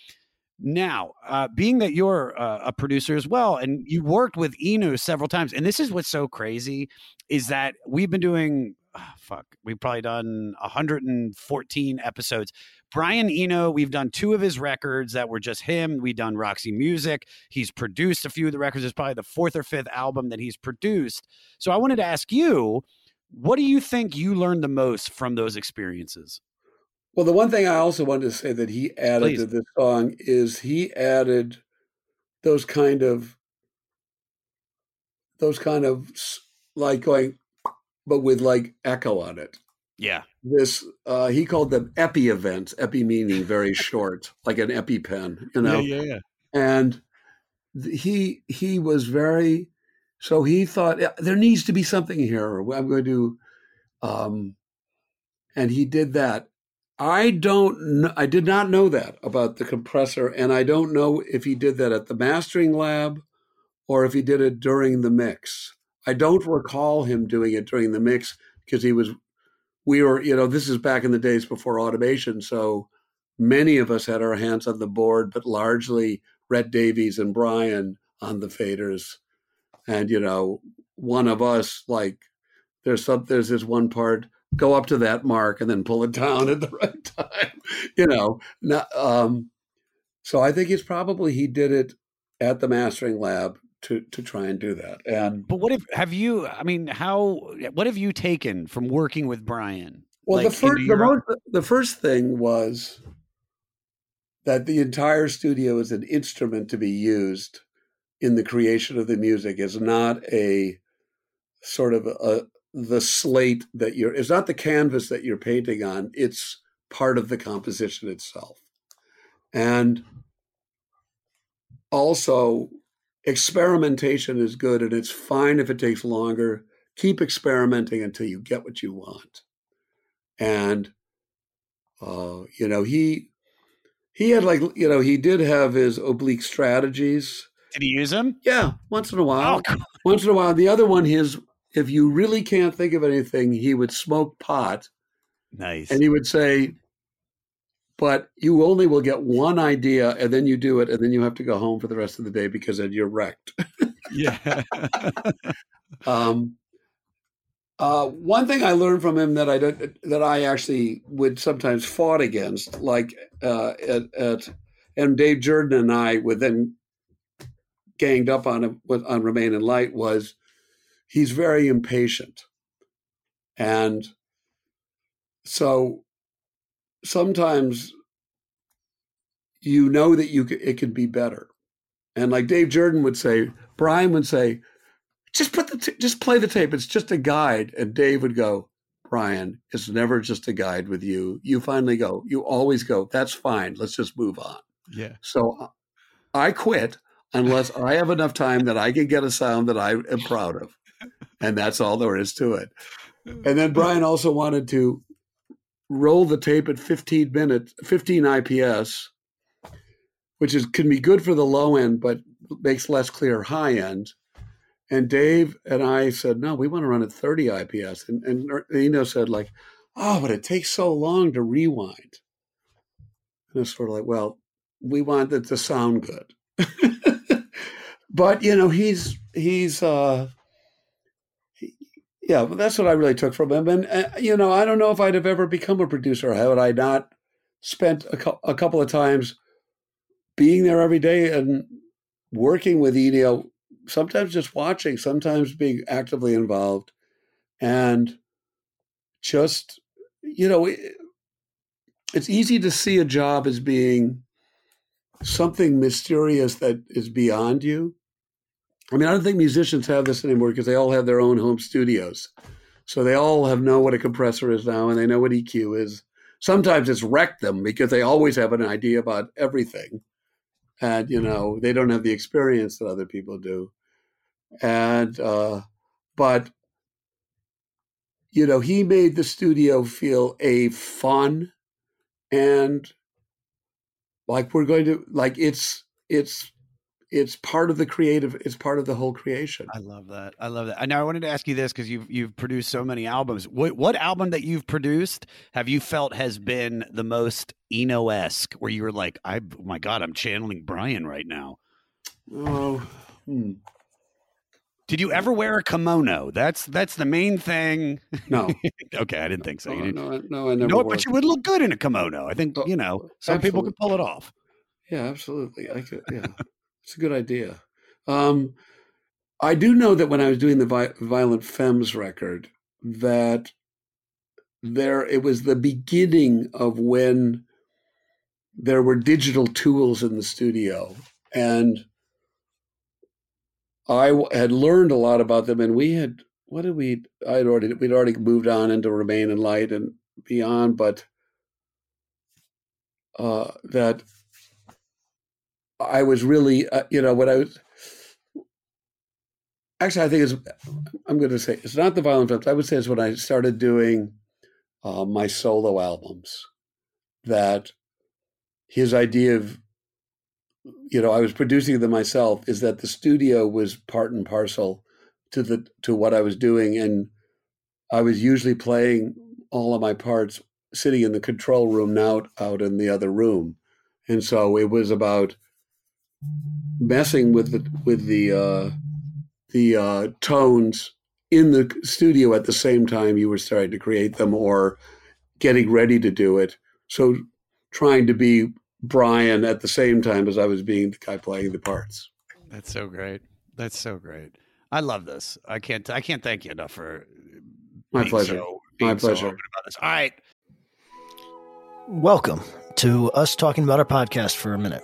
Now, uh, being that you're uh, a producer as well, and you worked with Eno several times, and this is what's so crazy is that we've been doing oh, fuck, we've probably done 114 episodes. Brian Eno, we've done two of his records that were just him. We've done Roxy Music. He's produced a few of the records. It's probably the fourth or fifth album that he's produced. So I wanted to ask you, what do you think you learned the most from those experiences? Well, the one thing I also wanted to say that he added Please. to this song is he added those kind of those kind of like going, but with like echo on it. Yeah. This uh, he called them epi events. Epi meaning very short, like an epipen, you know. yeah, yeah. and he he was very so he thought there needs to be something here i'm going to um and he did that i don't kn- i did not know that about the compressor and i don't know if he did that at the mastering lab or if he did it during the mix i don't recall him doing it during the mix because he was we were you know this is back in the days before automation so many of us had our hands on the board but largely Rhett Davies and Brian on the faders. And, you know, one of us, like, there's some, there's this one part, go up to that mark and then pull it down at the right time, you know. Not, um, so I think it's probably he did it at the mastering lab to to try and do that. And But what if have you? I mean, how? What have you taken from working with Brian? Well, Like, the first the, most, the first thing was that the entire studio is an instrument to be used in the creation of the music. Is not a sort of a the slate that you're. It's not the canvas that you're painting on. It's part of the composition itself, and also experimentation is good, and it's fine if it takes longer. Keep experimenting until you get what you want and Uh, you know, he he had like you know he did have his oblique strategies. Did he use them? Yeah, once in a while. Oh. Once in a while. The other one, his if you really can't think of anything, he would smoke pot Nice. and he would say, "But you only will get one idea, and then you do it, and then you have to go home for the rest of the day because then you're wrecked." yeah. Um, uh, one thing I learned from him that I don't, that I actually would sometimes fought against, like uh, at, at and Dave Jordan and I would then ganged up on him with, on Remain in Light was he's very impatient, and so sometimes you know that you it could be better, and like Dave Jordan would say, Brian would say just put the t- just play the tape. It's just a guide. And Dave would go, Brian, it's never just a guide with you. You finally go. You always go. That's fine. Let's just move on. Yeah. So uh, I quit unless I have enough time that I can get a sound that I am proud of, and that's all there is to it. And then Brian also wanted to roll the tape at 15 minutes, 15 IPS, which is can be good for the low end, but makes less clear high end. And Dave and I said, no, we want to run at 30 IPS. And, and Eno said, like, oh, but it takes so long to rewind. And it's sort of like, well, we want it to sound good. but, you know, he's, he's, uh, yeah, that's what I really took from him. And, uh, you know, I don't know if I'd have ever become a producer had I not spent a, cou- a couple of times being there every day and working with Eno sometimes just watching, sometimes being actively involved, and just you know, it, it's easy to see a job as being something mysterious that is beyond you. I mean, I don't think musicians have this anymore because they all have their own home studios, so they all have know what a compressor is now, and they know what EQ is. Sometimes it's wrecked them because they always have an idea about everything. And you know they don't have the experience that other people do. And uh but you know he made the studio feel a fun and like we're going to like it's it's it's part of the creative it's part of the whole creation I love that. I love that. Now I wanted to ask you this because you've you've produced so many albums. What what album that you've produced have you felt has been the most Eno esque? Where you were like, I oh my God, I'm channeling Brian right now. oh hmm. Did you ever wear a kimono? That's that's the main thing. no okay, I didn't think so. You no, didn't. no, no i never No, but you would look good in a kimono. I think Oh, you know some people can pull it off. Yeah, absolutely. I could. Yeah, it's a good idea. Um, I do know that when I was doing the Vi- Violent Femmes record, that there it was the beginning of when there were digital tools in the studio, and I had learned a lot about them, and we had what did we? I had already we'd already moved on into Remain in Light and beyond, but uh, that I was really, uh, you know, when I was actually, I think it's, I'm going to say it's not the Violent Femmes. I would say it's when I started doing uh, my solo albums that his idea of, you know, I was producing them myself is that the studio was part and parcel to the to what I was doing, and I was usually playing all of my parts sitting in the control room, now out in the other room, and so it was about messing with the with the uh, the uh, tones in the studio at the same time you were starting to create them or getting ready to do it. So trying to be Brian at the same time as I was being the guy playing the parts. That's so great. That's so great. I love this. I can't. I can't thank you enough for My being pleasure. so- My being so pleasure. open about this. All right. Welcome to us talking about our podcast for a minute.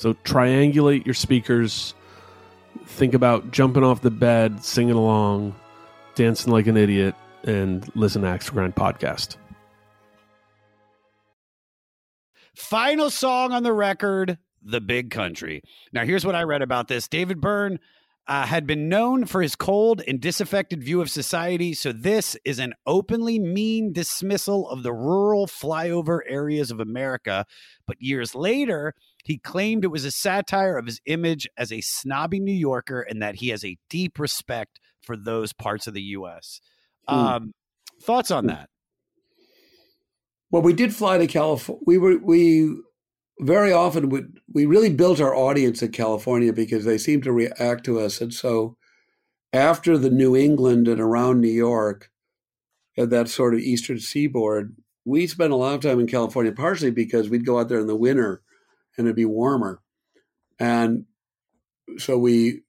So triangulate your speakers. Think about jumping off the bed, singing along, dancing like an idiot, and listen to Axe Grind podcast. Final song on the record, The Big Country. Now, here's what I read about this David Byrne uh, had been known for his cold and disaffected view of society, so this is an openly mean dismissal of the rural flyover areas of America. But years later, he claimed it was a satire of his image as a snobby New Yorker and that he has a deep respect for those parts of the U.S. Hmm. Um, thoughts on that? Well, we did fly to California. We were we very often would we really built our audience in California because they seemed to react to us, and so after the New England and around New York, and that sort of eastern seaboard, we spent a lot of time in California, partially because we'd go out there in the winter and it'd be warmer, and so we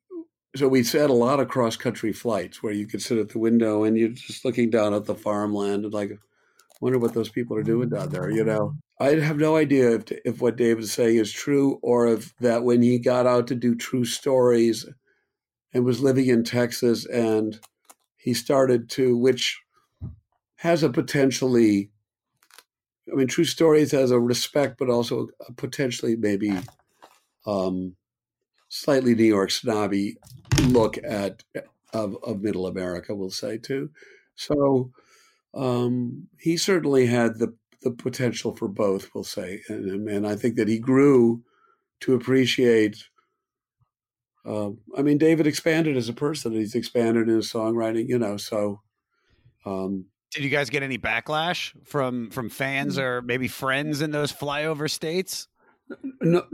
so we had a lot of cross country flights where you could sit at the window and you're just looking down at the farmland and like wonder what those people are doing down there. You know, I have no idea if if what David's saying is true or if that when he got out to do true stories and was living in Texas and he started to, which has a potentially, I mean, true stories has a respect, but also a potentially maybe um, slightly New York snobby look at of, of Middle America, we'll say too. So um, he certainly had the the potential for both, we'll say, and, and I think that he grew to appreciate. Um, I mean, David expanded as a person. He's expanded in his songwriting, you know. So, um, Did you guys get any backlash from from fans or maybe friends in those flyover states? no,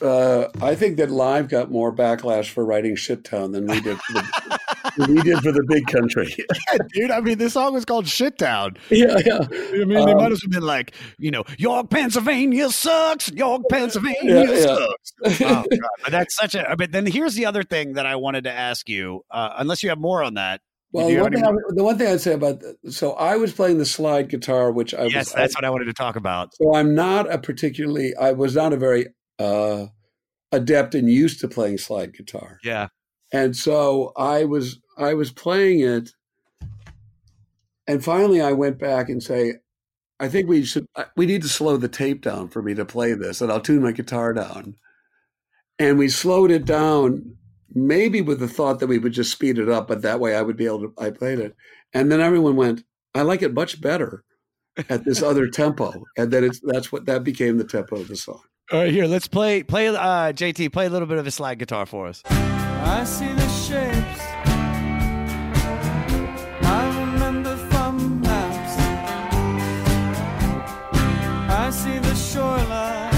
uh, I think that Live got more backlash for writing "Shit Town" than we did for the, we did for the Big Country. Dude, I mean, this song was called "Shit Town." yeah, yeah. I mean, they Um, might as well been like, you know, York, Pennsylvania sucks. York, Pennsylvania Yeah, yeah. sucks. Oh, God. But that's such a. But then here's the other thing that I wanted to ask you. Uh, unless you have more on that. Well, the one, any? I, the one thing I'd say about the, so I was playing the slide guitar, which I yes, was. that's what I wanted to talk about. So I'm not a particularly. I was not a very uh, adept and used to playing slide guitar, Yeah. and so I was I was playing it, and finally I went back and say, I think we should we need to slow the tape down for me to play this, and I'll tune my guitar down, and we slowed it down. Maybe with the thought that we would just speed it up, but that way I would be able to. I played it, and then everyone went, "I like it much better at this other tempo," and then it's that's what that became the tempo of the song. All right, here, let's play. Play, uh, JT, play a little bit of a slide guitar for us. I see the shapes I remember from maps. I see the shoreline.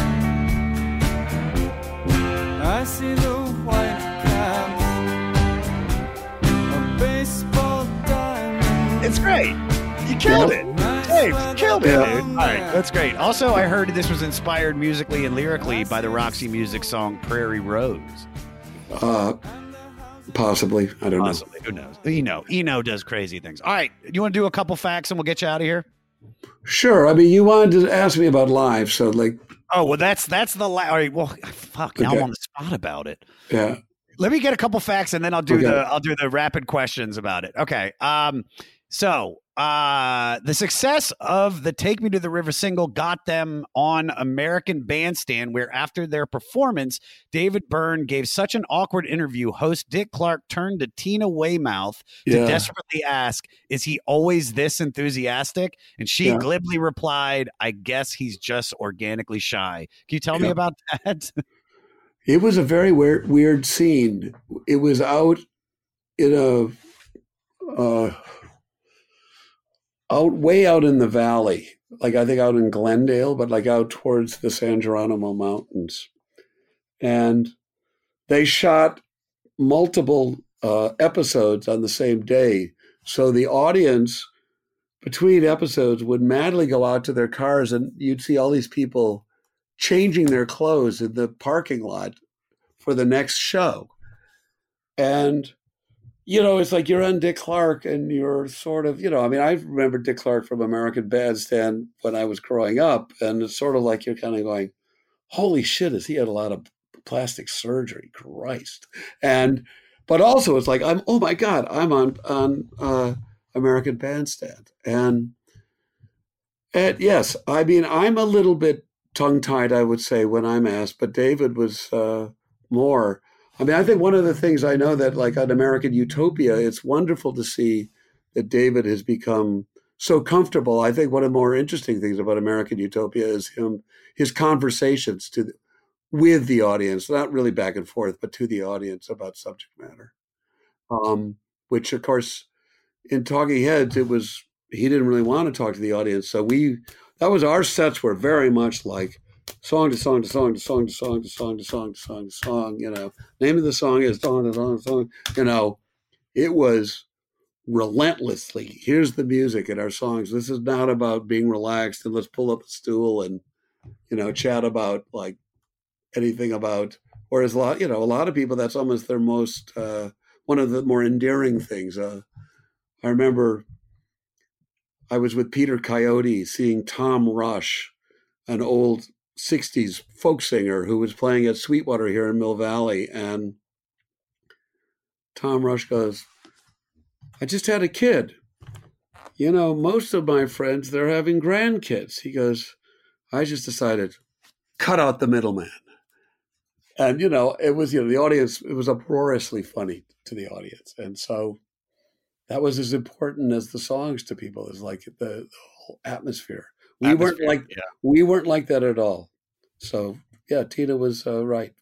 I see the great. You killed it. Dave, killed it, Yeah. dude. All right, that's great. Also, I heard this was inspired musically and lyrically by the Roxy Music song "Prairie Rose." Uh, possibly, I don't know. Possibly, who knows? Eno, Eno does crazy things. All right, you want to do a couple facts and we'll get you out of here. Sure. I mean, you wanted to ask me about live, so like, Oh well, that's that's the la- all right. Well, fuck, now Okay. I'm on the spot about it. yeah. Let me get a couple facts and then I'll do Okay. the I'll do the rapid questions about it. Okay. Um so uh the success of the Take Me to the River single got them on American Bandstand where after their performance David Byrne gave such an awkward interview host Dick Clark turned to Tina Weymouth to desperately ask is he always this enthusiastic and she Yeah. glibly replied I guess he's just organically shy. Can you tell me about that? It was a very weird, weird scene. It was out in a, uh, out way out in the valley, like I think out in Glendale, but like out towards the San Geronimo Mountains. And they shot multiple uh, episodes on the same day. So the audience between episodes would madly go out to their cars and you'd see all these people changing their clothes in the parking lot for the next show. And you know, it's like you're on Dick Clark and you're sort of, you know, I mean, I remember Dick Clark from American Bandstand when I was growing up, and it's sort of like you're kind of going, holy shit, has he had a lot of plastic surgery? Christ. And, but also it's like, I'm, oh my God, I'm on, on, uh, American Bandstand. And, and yes, I mean, I'm a little bit tongue tied, I would say, when I'm asked, but David was uh, more. I mean, I think one of the things I know that, like on American Utopia, it's wonderful to see that David has become so comfortable. I think one of the more interesting things about American Utopia is him, his conversations to with the audience, not really back and forth, but to the audience about subject matter. Um, which, of course, in Talking Heads, it was he didn't really want to talk to the audience, so we that was our sets were very much like song to song to song to song to song to song to song to song to song. You know, name of the song is song to song song. You know, it was relentlessly. Here's the music in our songs. This is not about being relaxed and let's pull up a stool and you know chat about like anything about. Whereas a lot, you know, a lot of people that's almost their most uh, one of the more endearing things. Uh, I remember I was with Peter Coyote seeing Tom Rush, an old 60s folk singer who was playing at Sweetwater here in Mill Valley. And Tom Rush goes, I just had a kid. You know, most of my friends, they're having grandkids. He goes, I just decided, cut out the middleman. And, you know, it was, you know, the audience, it was uproariously funny to the audience. And so that was as important as the songs to people, is like the, the whole atmosphere. We weren't like yeah. we weren't like that at all. So yeah, Tina was uh, right.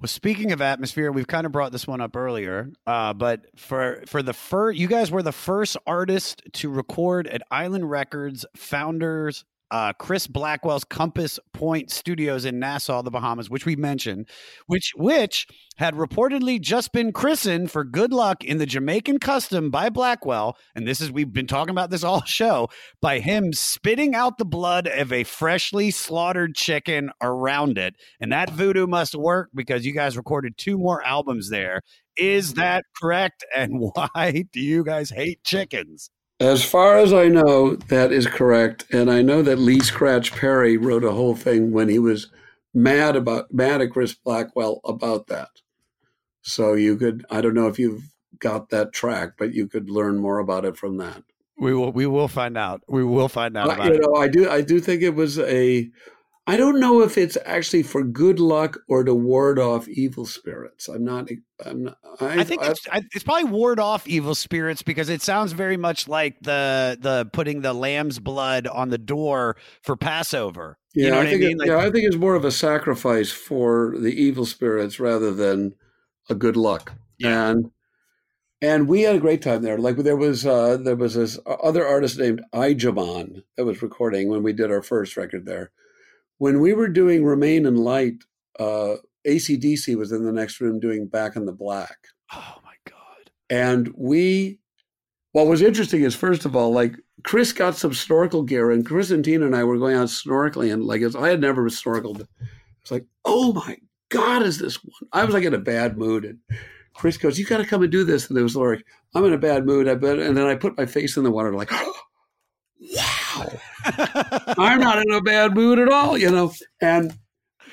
Well, speaking of atmosphere, we've kind of brought this one up earlier, uh, but for for the first, you guys were the first artist to record at Island Records founders uh, Chris Blackwell's Compass Point Studios in Nassau, the Bahamas, which we mentioned, which which had reportedly just been christened for good luck in the Jamaican custom by Blackwell, and this is we've been talking about this all show by him spitting out the blood of a freshly slaughtered chicken around it, and that voodoo must work because you guys recorded two more albums there. Is that correct? And why do you guys hate chickens? As far as I know, that is correct. And I know that Lee Scratch Perry wrote a whole thing when he was mad about mad at Chris Blackwell about that. So you could I don't know if you've got that track, but you could learn more about it from that. We will we will find out. We will find out Uh, about you it. know, I do I do think it was a I don't know if it's actually for good luck or to ward off evil spirits. I'm not. I'm not. I, I think it's, I, it's probably ward off evil spirits because it sounds very much like the the putting the lamb's blood on the door for Passover. Yeah, you know I what I think. mean? It, Like- yeah, I think it's more of a sacrifice for the evil spirits rather than a good luck. And and we had a great time there. Like there was uh, there was this other artist named Ijahman that was recording when we did our first record there. When we were doing Remain in Light, uh, ACDC was in the next room doing Back in the Black. Oh my god! And we, what was interesting is first of all, like Chris got some snorkel gear, and Chris and Tina and I were going out snorkeling, and like I had never snorkeled. It's like, oh my god, is this one? I was like in a bad mood, and Chris goes, "You got to come and do this." And it was like, "I'm in a bad mood," I bet. And then I put my face in the water, like, wow, I'm not in a bad mood at all, you know. And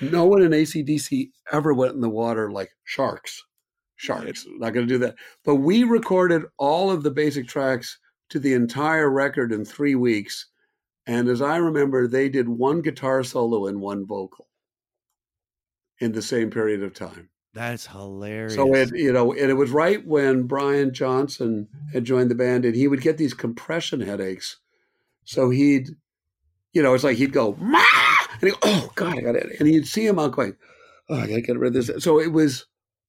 no one in ACDC ever went in the water like sharks. Sharks, not going to do that. But we recorded all of the basic tracks to the entire record in three weeks. And as I remember, they did one guitar solo and one vocal in the same period of time. That's hilarious. So it, you know, and it was right when Brian Johnson had joined the band, and he would get these compression headaches. So he'd, you know, it's like he'd go, Ma! and he'd go, oh God, I got it, and you'd see him out going, oh, I gotta get rid of this. So it was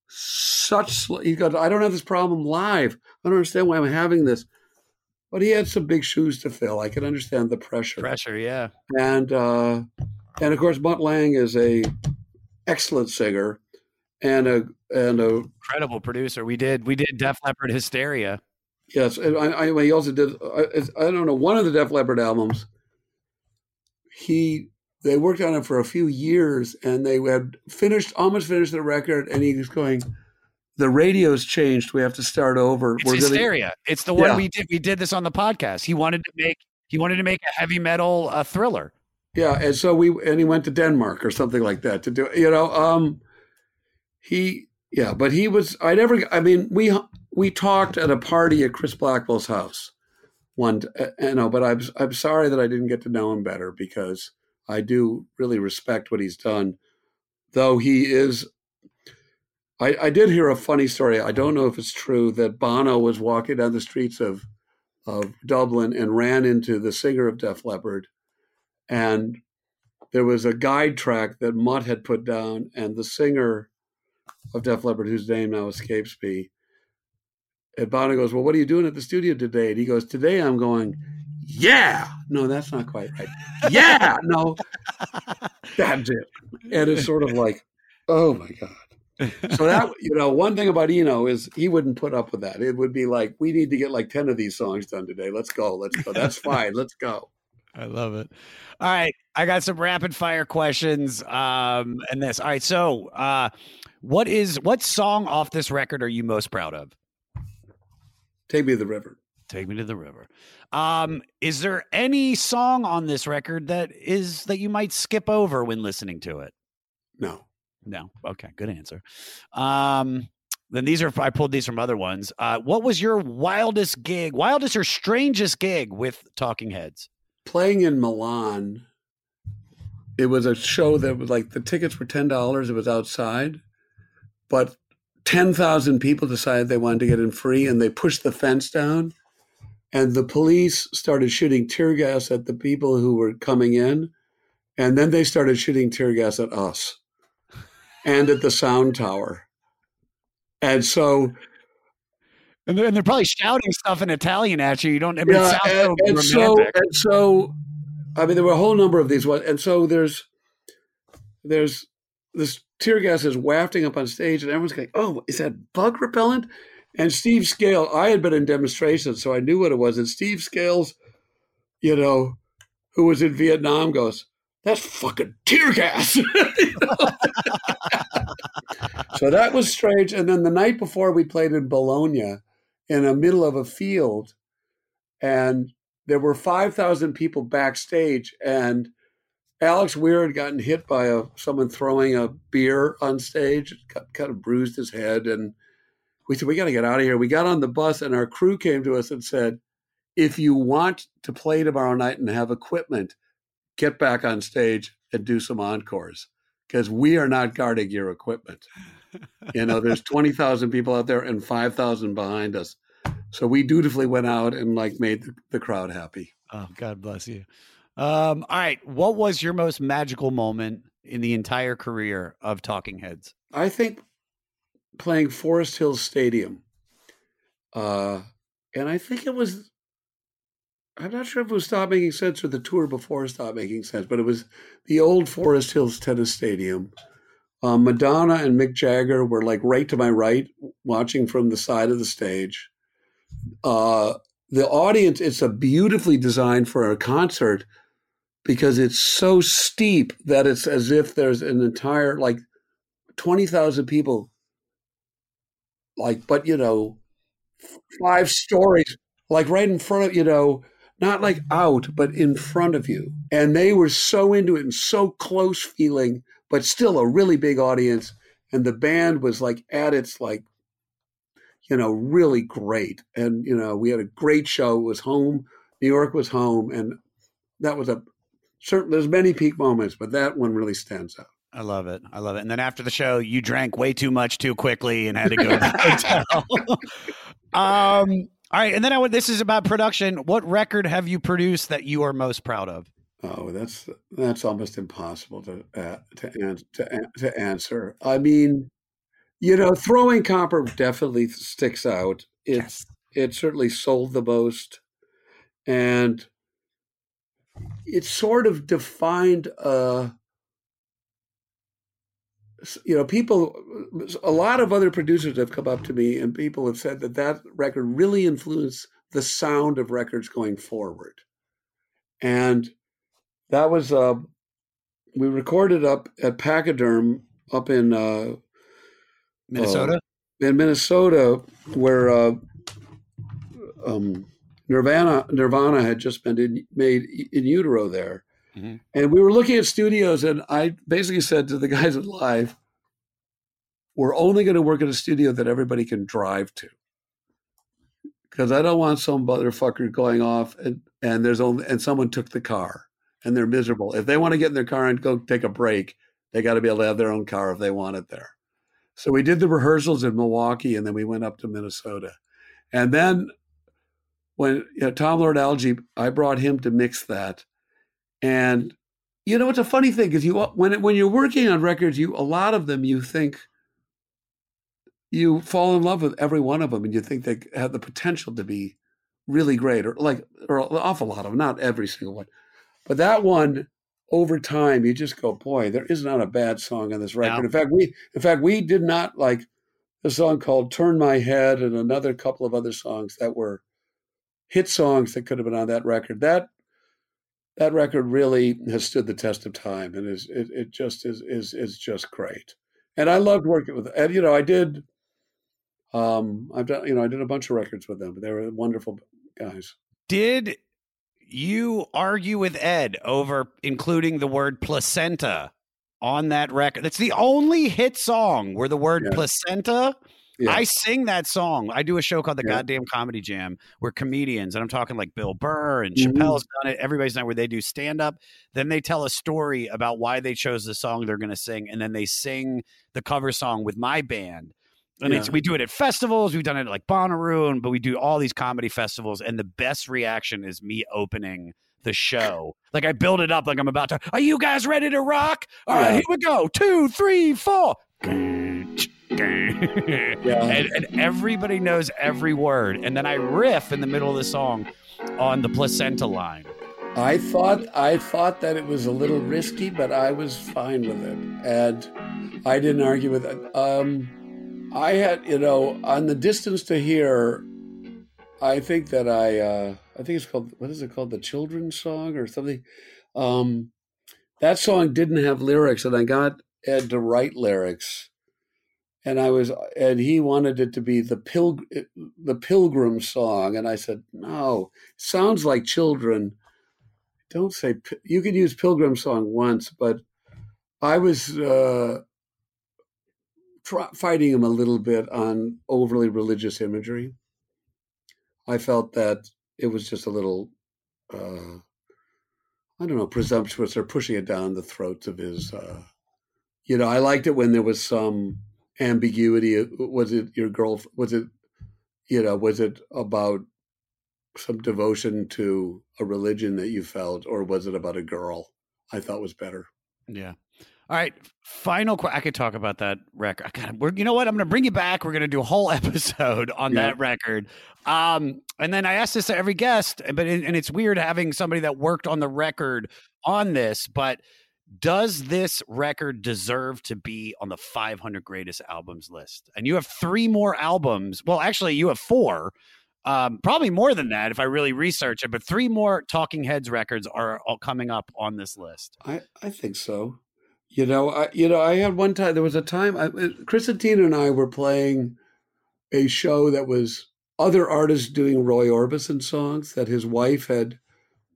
such. He goes, I don't have this problem live. I don't understand why I'm having this. but he had some big shoes to fill. I can understand the pressure. Pressure, yeah. And uh, and of course, Mutt Lange is a excellent singer and a and a Incredible producer. We did we did Def Leppard Hysteria. yes. And I, I he also did. I, I don't know one of the Def Leppard albums. He they worked on it for a few years, and they had finished almost finished the record, and he was going. The radio's changed. We have to start over. It's gonna- Hysteria. It's the one Yeah. we did we did this on the podcast. He wanted to make he wanted to make a heavy metal uh, thriller. Yeah, and so we and he went to Denmark or something like that to do you know um he yeah, but he was I never I mean we we talked at a party at Chris Blackwell's house one uh, you know but I'm I'm sorry that I didn't get to know him better because I do really respect what he's done though he is I, I did hear a funny story. I don't know if it's true that Bono was walking down the streets of of Dublin and ran into the singer of Def Leppard and there was a guide track that Mutt had put down, and the singer of Def Leppard, whose name now escapes me, and Bono goes, "Well, what are you doing at the studio today?" And he goes, "Today I'm going." Yeah, no, that's not quite right. Yeah, no, that's it. And it's sort of like, oh my god. So that you know, one thing about Eno is he wouldn't put up with that. It would be like, we need to get like ten of these songs done today. Let's go. Let's go. That's fine. Let's go. I love it. All right, I got some rapid fire questions. Um, and this. All right, so uh, what is what song off this record are you most proud of? Take me to the river. Take me to the river. Um, is there any song on this record that is that you might skip over when listening to it? No. No. Okay, good answer. Um, then these are I pulled these from other ones. Uh, what was your wildest gig, wildest or strangest gig with Talking Heads? playing in Milan, it was a show that was like the tickets were ten dollars. It was outside, but ten thousand people decided they wanted to get in free, and they pushed the fence down, and the police started shooting tear gas at the people who were coming in, and then they started shooting tear gas at us, and at the sound tower, and so And they're, and they're probably shouting stuff in Italian at you. You don't. I mean, yeah, and, so and so and so, I mean, there were a whole number of these ones, and so there's there's this tear gas is wafting up on stage, and everyone's going, "Oh, is that bug repellent?" And Steve Scale, I had been in demonstrations, so I knew what it was. And Steve Scales, you know, who was in Vietnam, goes, "That's fucking tear gas." So that was strange. And then the night before, we played in Bologna, in the middle of a field, and there were 5,000 people backstage and Alex Weir had gotten hit by a someone throwing a beer on stage, got, kind of bruised his head, and we said we got to get out of here. We got on the bus, and our crew came to us and said, "If you want to play tomorrow night and have equipment, get back on stage and do some encores because we are not guarding your equipment. You know, there's twenty thousand people out there and five thousand behind us, so we dutifully went out and like made the, the crowd happy." Oh, God bless you. Um, all right. What was your most magical moment in the entire career of Talking Heads? I think playing Forest Hills Stadium. Uh, and I think it was, I'm not sure if it was Stop Making Sense or the tour before Stop Making Sense, but it was the old Forest Hills Tennis Stadium. Uh, Madonna and Mick Jagger were like right to my right, watching from the side of the stage. Uh, the audience, it's a beautifully designed for a concert because it's so steep that it's as if there's an entire, like, 20,000 people, like, but you know, five stories, like right in front of, you know, not like out, but in front of you. And they were so into it and so close feeling, but still a really big audience. And the band was like at its like, you know, really great. And, you know, we had a great show. It was home. New York was home. And that was a certain, there's many peak moments, but that one really stands out. I love it. I love it. And then after the show, you drank way too much too quickly and had to go to the hotel. um, all right. And then I would, this is about production. What record have you produced that you are most proud of? Oh, that's that's almost impossible to uh, to, to to answer. I mean, you know, throwing copper definitely sticks out. It's it certainly sold the most. and it sort of defined uh you know people a lot of other producers have come up to me and people have said that that record really influenced the sound of records going forward and that was uh we recorded up at pachyderm up in uh Minnesota? uh, in minnesota where uh um nirvana nirvana had just been in, made in utero there Mhm. and we were looking at studios, and I basically said to the guys at Live, "We're only going to work at a studio that everybody can drive to, because I don't want some motherfucker going off and and there's only and someone took the car and they're miserable. If they want to get in their car and go take a break, they got to be able to have their own car if they want it there. So we did the rehearsals in Milwaukee, and then we went up to Minnesota, and then when you know, Tom Lord Alge, I brought him to mix that. And you know, it's a funny thing because you when when you're working on records, you a lot of them you think you fall in love with every one of them, and you think they have the potential to be really great, or like or an awful lot of them, not every single one, but that one over time you just go, boy, there is not a bad song on this record. No. In fact, we in fact we did not like a song called "Turn My Head" and another couple of other songs that were hit songs that could have been on that record. That that record really has stood the test of time and is it, it just is is is just great. And I loved working with and you know, I did um I've done you know, I did a bunch of records with them. They were wonderful guys. Did you argue with Ed over including the word placenta on that record? That's the only hit song where the word Yeah. placenta. Yeah. I sing that song. I do a show called The Yeah. Goddamn Comedy Jam where comedians, and I'm talking like Bill Burr and Mhm. Chappelle's done it, everybody's done it, where they do stand up. Then they tell a story about why they chose the song they're going to sing, and then they sing the cover song with my band. And it's, Yeah. we do it at festivals. We've done it at like Bonnaroo, but we do all these comedy festivals. And the best reaction is me opening the show. Like I build it up like I'm about to. Are you guys ready to rock? All right, here we go. Two, three, four. Yeah. And, and everybody knows every word. And then I riff in the middle of the song on the placenta line. I thought I thought that it was a little risky, but I was fine with it, and I didn't argue with it. Um, I had, you know, on the distance to here, I think that I, uh, I think it's called what is it called, the children's song or something. Um, that song didn't have lyrics, and I got Ed to write lyrics, and I was, and he wanted it to be the pilgrim, the pilgrim song, and I said no, sounds like children. Don't say you could use pilgrim song once but i was uh fighting him a little bit on overly religious imagery. I felt that it was just a little uh i don't know presumptuous or pushing it down the throats of his uh you know i liked it when there was some ambiguity was it your girl was it you know was it about some devotion to a religion that you felt, or was it about a girl? I thought was better. Yeah. All right. Final. Qu- I could talk about that record. I gotta, we're, you know what? I'm going to bring you back. We're going to do a whole episode on Yeah. that record. Um, and then I asked this to every guest, but and it's weird having somebody that worked on the record on this. But does this record deserve to be on the 500 greatest albums list? And you have three more albums. Well, actually, you have four. Um, probably more than that if I really research it. But three more Talking Heads records are all coming up on this list. I, I think so. You know, I you know, I had one time. There was a time. I, Chris and Tina and I were playing a show that was other artists doing Roy Orbison songs that his wife had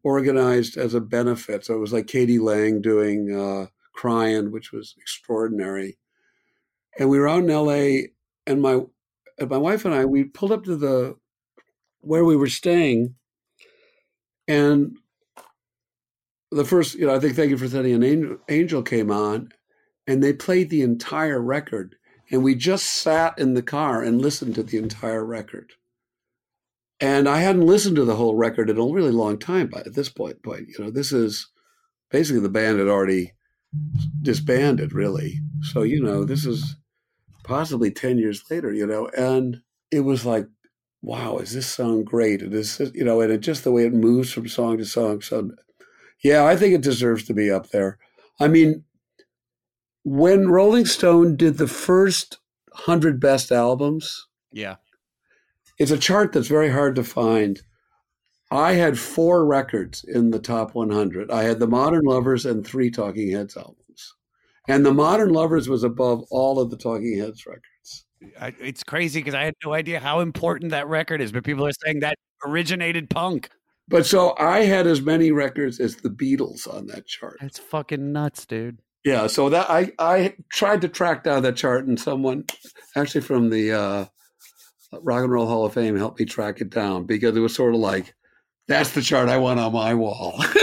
organized as a benefit. So it was like k.d. lang doing uh, "Crying," which was extraordinary. And we were out in L.A. and my and my wife and I we pulled up to the where we were staying, and the first, you know, I think Thank You for Sending an Angel, Angel came on, and they played the entire record. And we just sat in the car and listened to the entire record. And I hadn't listened to the whole record in a really long time by at this point. But you know, this is basically the band had already disbanded, really. So you know, this is possibly ten years later. You know, and it was like wow, is this song great? And this, you know, and it just the way it moves from song to song. So, yeah, I think it deserves to be up there. I mean, when Rolling Stone did the first hundred best albums, Yeah. It's a chart that's very hard to find. I had four records in the top 100. I had the Modern Lovers and three Talking Heads albums. And the Modern Lovers was above all of the Talking Heads records. I, it's crazy because I had no idea how important that record is, but people are saying that originated punk. But so I had as many records as the Beatles on that chart. That's fucking nuts, dude. Yeah, so that I I tried to track down that chart, and someone actually from the uh, Rock and Roll Hall of Fame helped me track it down because it was sort of like that's the chart I want on my wall.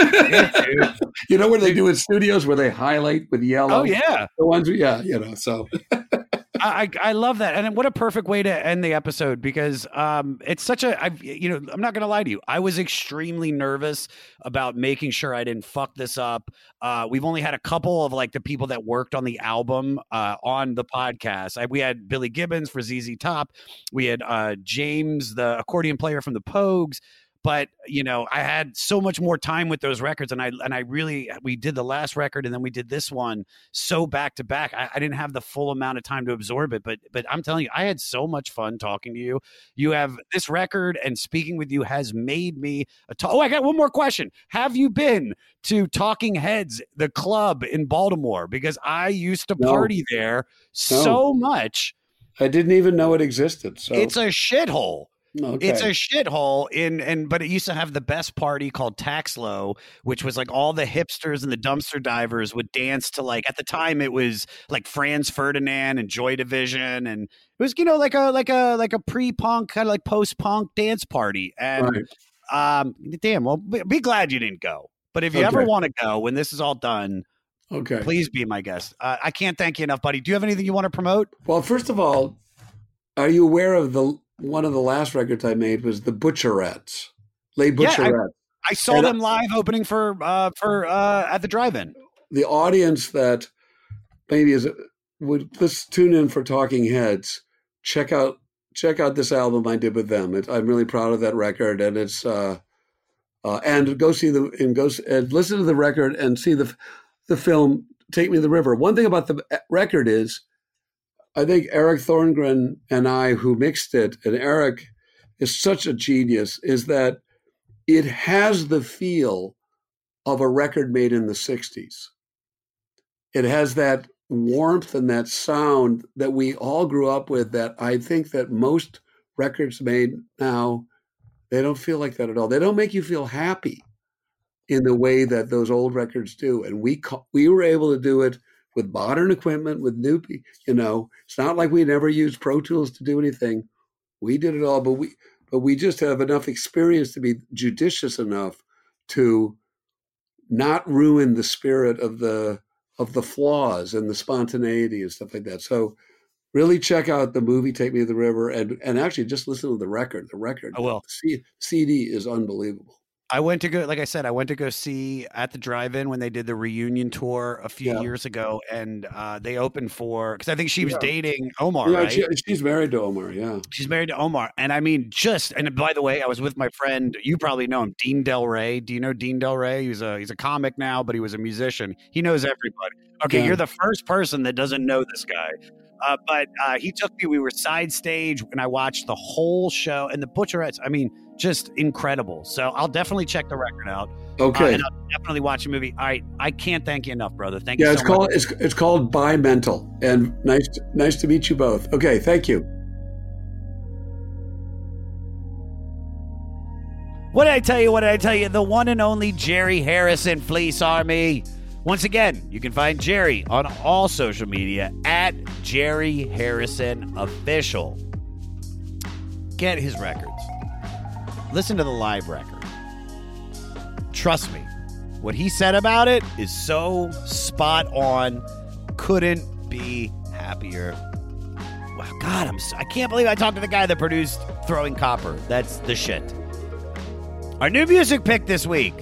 you know what they do in studios where they highlight with yellow? Oh yeah, the ones. Yeah, you know. So I, I love that, and what a perfect way to end the episode because um it's such a I've you know I'm not gonna lie to you I was extremely nervous about making sure I didn't fuck this up. Uh, we've only had a couple of like the people that worked on the album uh, on the podcast. I, we had Billy Gibbons for ZZ Top, we had uh, James the accordion player from the Pogues but you know i had so much more time with those records and i and i really uh, we did the last record and then we did this one so back to back I, I didn't have the full amount of time to absorb it but but i'm telling you i had so much fun talking to you you have this record and speaking with you has made me a oh i got one more question have you been to talking heads the club in baltimore because i used to No. party there so much I didn't even know it existed. So it's a shithole okay. it's a shithole in and but it used to have the best party called Taxlow, which was like all the hipsters and the dumpster divers would dance to like at the time it was like Franz Ferdinand and Joy Division and it was you know like a like a like a pre-punk kind of like post-punk dance party and Right. um damn well be, glad you didn't go. But if you ever want to go when this is all done, okay. please be my guest. Uh, I can't thank you enough, buddy. Do you have anything you want to promote? Well, first of all, are you aware of the one of the last records I made was the Butcherettes, Les Yeah, I- I saw And them live opening for uh for uh at the drive-in. the audience that maybe is would let's tune in for Talking Heads. Check out check out this album I did with them. It, I'm really proud of that record, and it's uh, uh, and go see the and go and listen to the record and see the the film Take Me to the River. One thing about the record is, I think Eric Thorngren and I, who mixed it, and Eric is such a genius, is that it has the feel of a record made in the '60s it has that warmth and that sound that we all grew up with that I think that most records made now they don't feel like that at all. They don't make you feel happy in the way that those old records do. And we we were able to do it with modern equipment, with new, you know, it's not like we never used Pro Tools to do anything. We did it all, but we but we just have enough experience to be judicious enough to not ruin the spirit of the of the flaws and the spontaneity and stuff like that. So really check out the movie Take Me to the River and and actually just listen to the record. The record. I will. The C- CD is unbelievable. I went to go, like I said, I went to go see at the drive-in when they did the reunion tour a few Yeah. years ago, and uh, they opened for because I think she was Yeah. dating Omar, yeah, right? she- she's married to Omar. Yeah. She's married to Omar, and I mean, just and by the way, I was with my friend. You probably know him, Dean Delray. Do you know Dean Delray? He's a he's a comic now, but he was a musician. He knows everybody. Okay, Yeah. you're the first person that doesn't know this guy. Uh, but uh, he took me. We were side stage, and I watched the whole show. And the Butcherettes, I mean, just incredible. So I'll definitely check the record out. Uh, Okay. and I'll definitely watch a movie. All right, I can't thank you enough, brother. Thank yeah, you. it's so called much. it's it's called Bi Mental. And nice nice to meet you both. Okay, thank you. What did I tell you? What did I tell you? The one and only Jerry Harrison Fleece Army. Once again, you can find Jerry on all social media at Jerry Harrison Official. Get his records. Listen to the live record. Trust me, what he said about it is so spot on. Couldn't be happier. Wow, God, I'm so, I can't believe I talked to the guy that produced Throwing Copper. That's the shit. Our new music pick this week,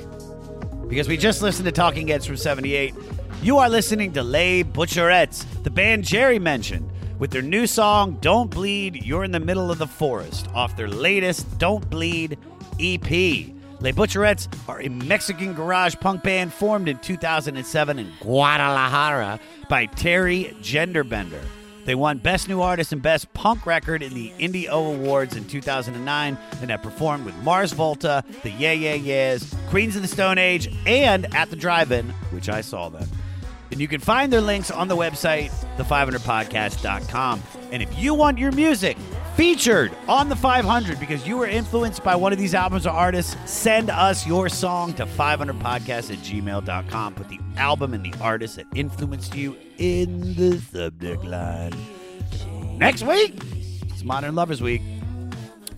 because we just listened to Talking Heads from 78, you are listening to Les Butcherettes, the band Jerry mentioned, with their new song, Don't Bleed, You're in the Middle of the Forest, off their latest Don't Bleed EP. Les Butcherettes are a Mexican garage punk band formed in 2007 in Guadalajara by Teri Gender Bender. They won Best New Artist and Best Punk Record in the Indie O Awards in 2009 and have performed with Mars Volta, the Yeah Yeah Yeahs, Queens of the Stone Age, and at the Drive-In, which I saw them. And you can find their links on the website, the500podcast.com. And if you want your music featured on the 500 because you were influenced by one of these albums or artists, send us your song to 500podcast at gmail.com. Put the album and the artist that influenced you in the subject line. Next week, it's Modern Lovers Week.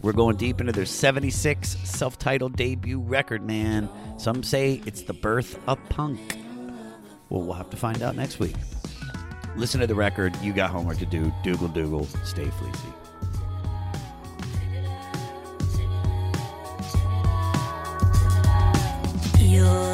We're going deep into their 76 self titled debut record, man. Some say it's the birth of punk. Well, we'll have to find out next week. Listen to the record. You got homework to do. Dougal Dougal. Stay fleecy. Your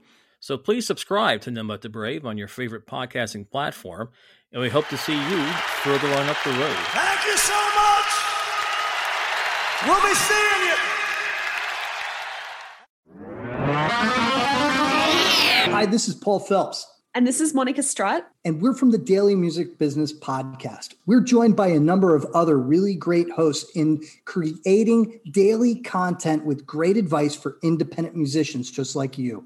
So please subscribe to None But the Brave on your favorite podcasting platform, and we hope to see you further on up the road. Thank you so much. We'll be seeing you. Hi, this is Paul Phelps. And this is Monica Strutt. And we're from the Daily Music Business Podcast. We're joined by a number of other really great hosts in creating daily content with great advice for independent musicians just like you.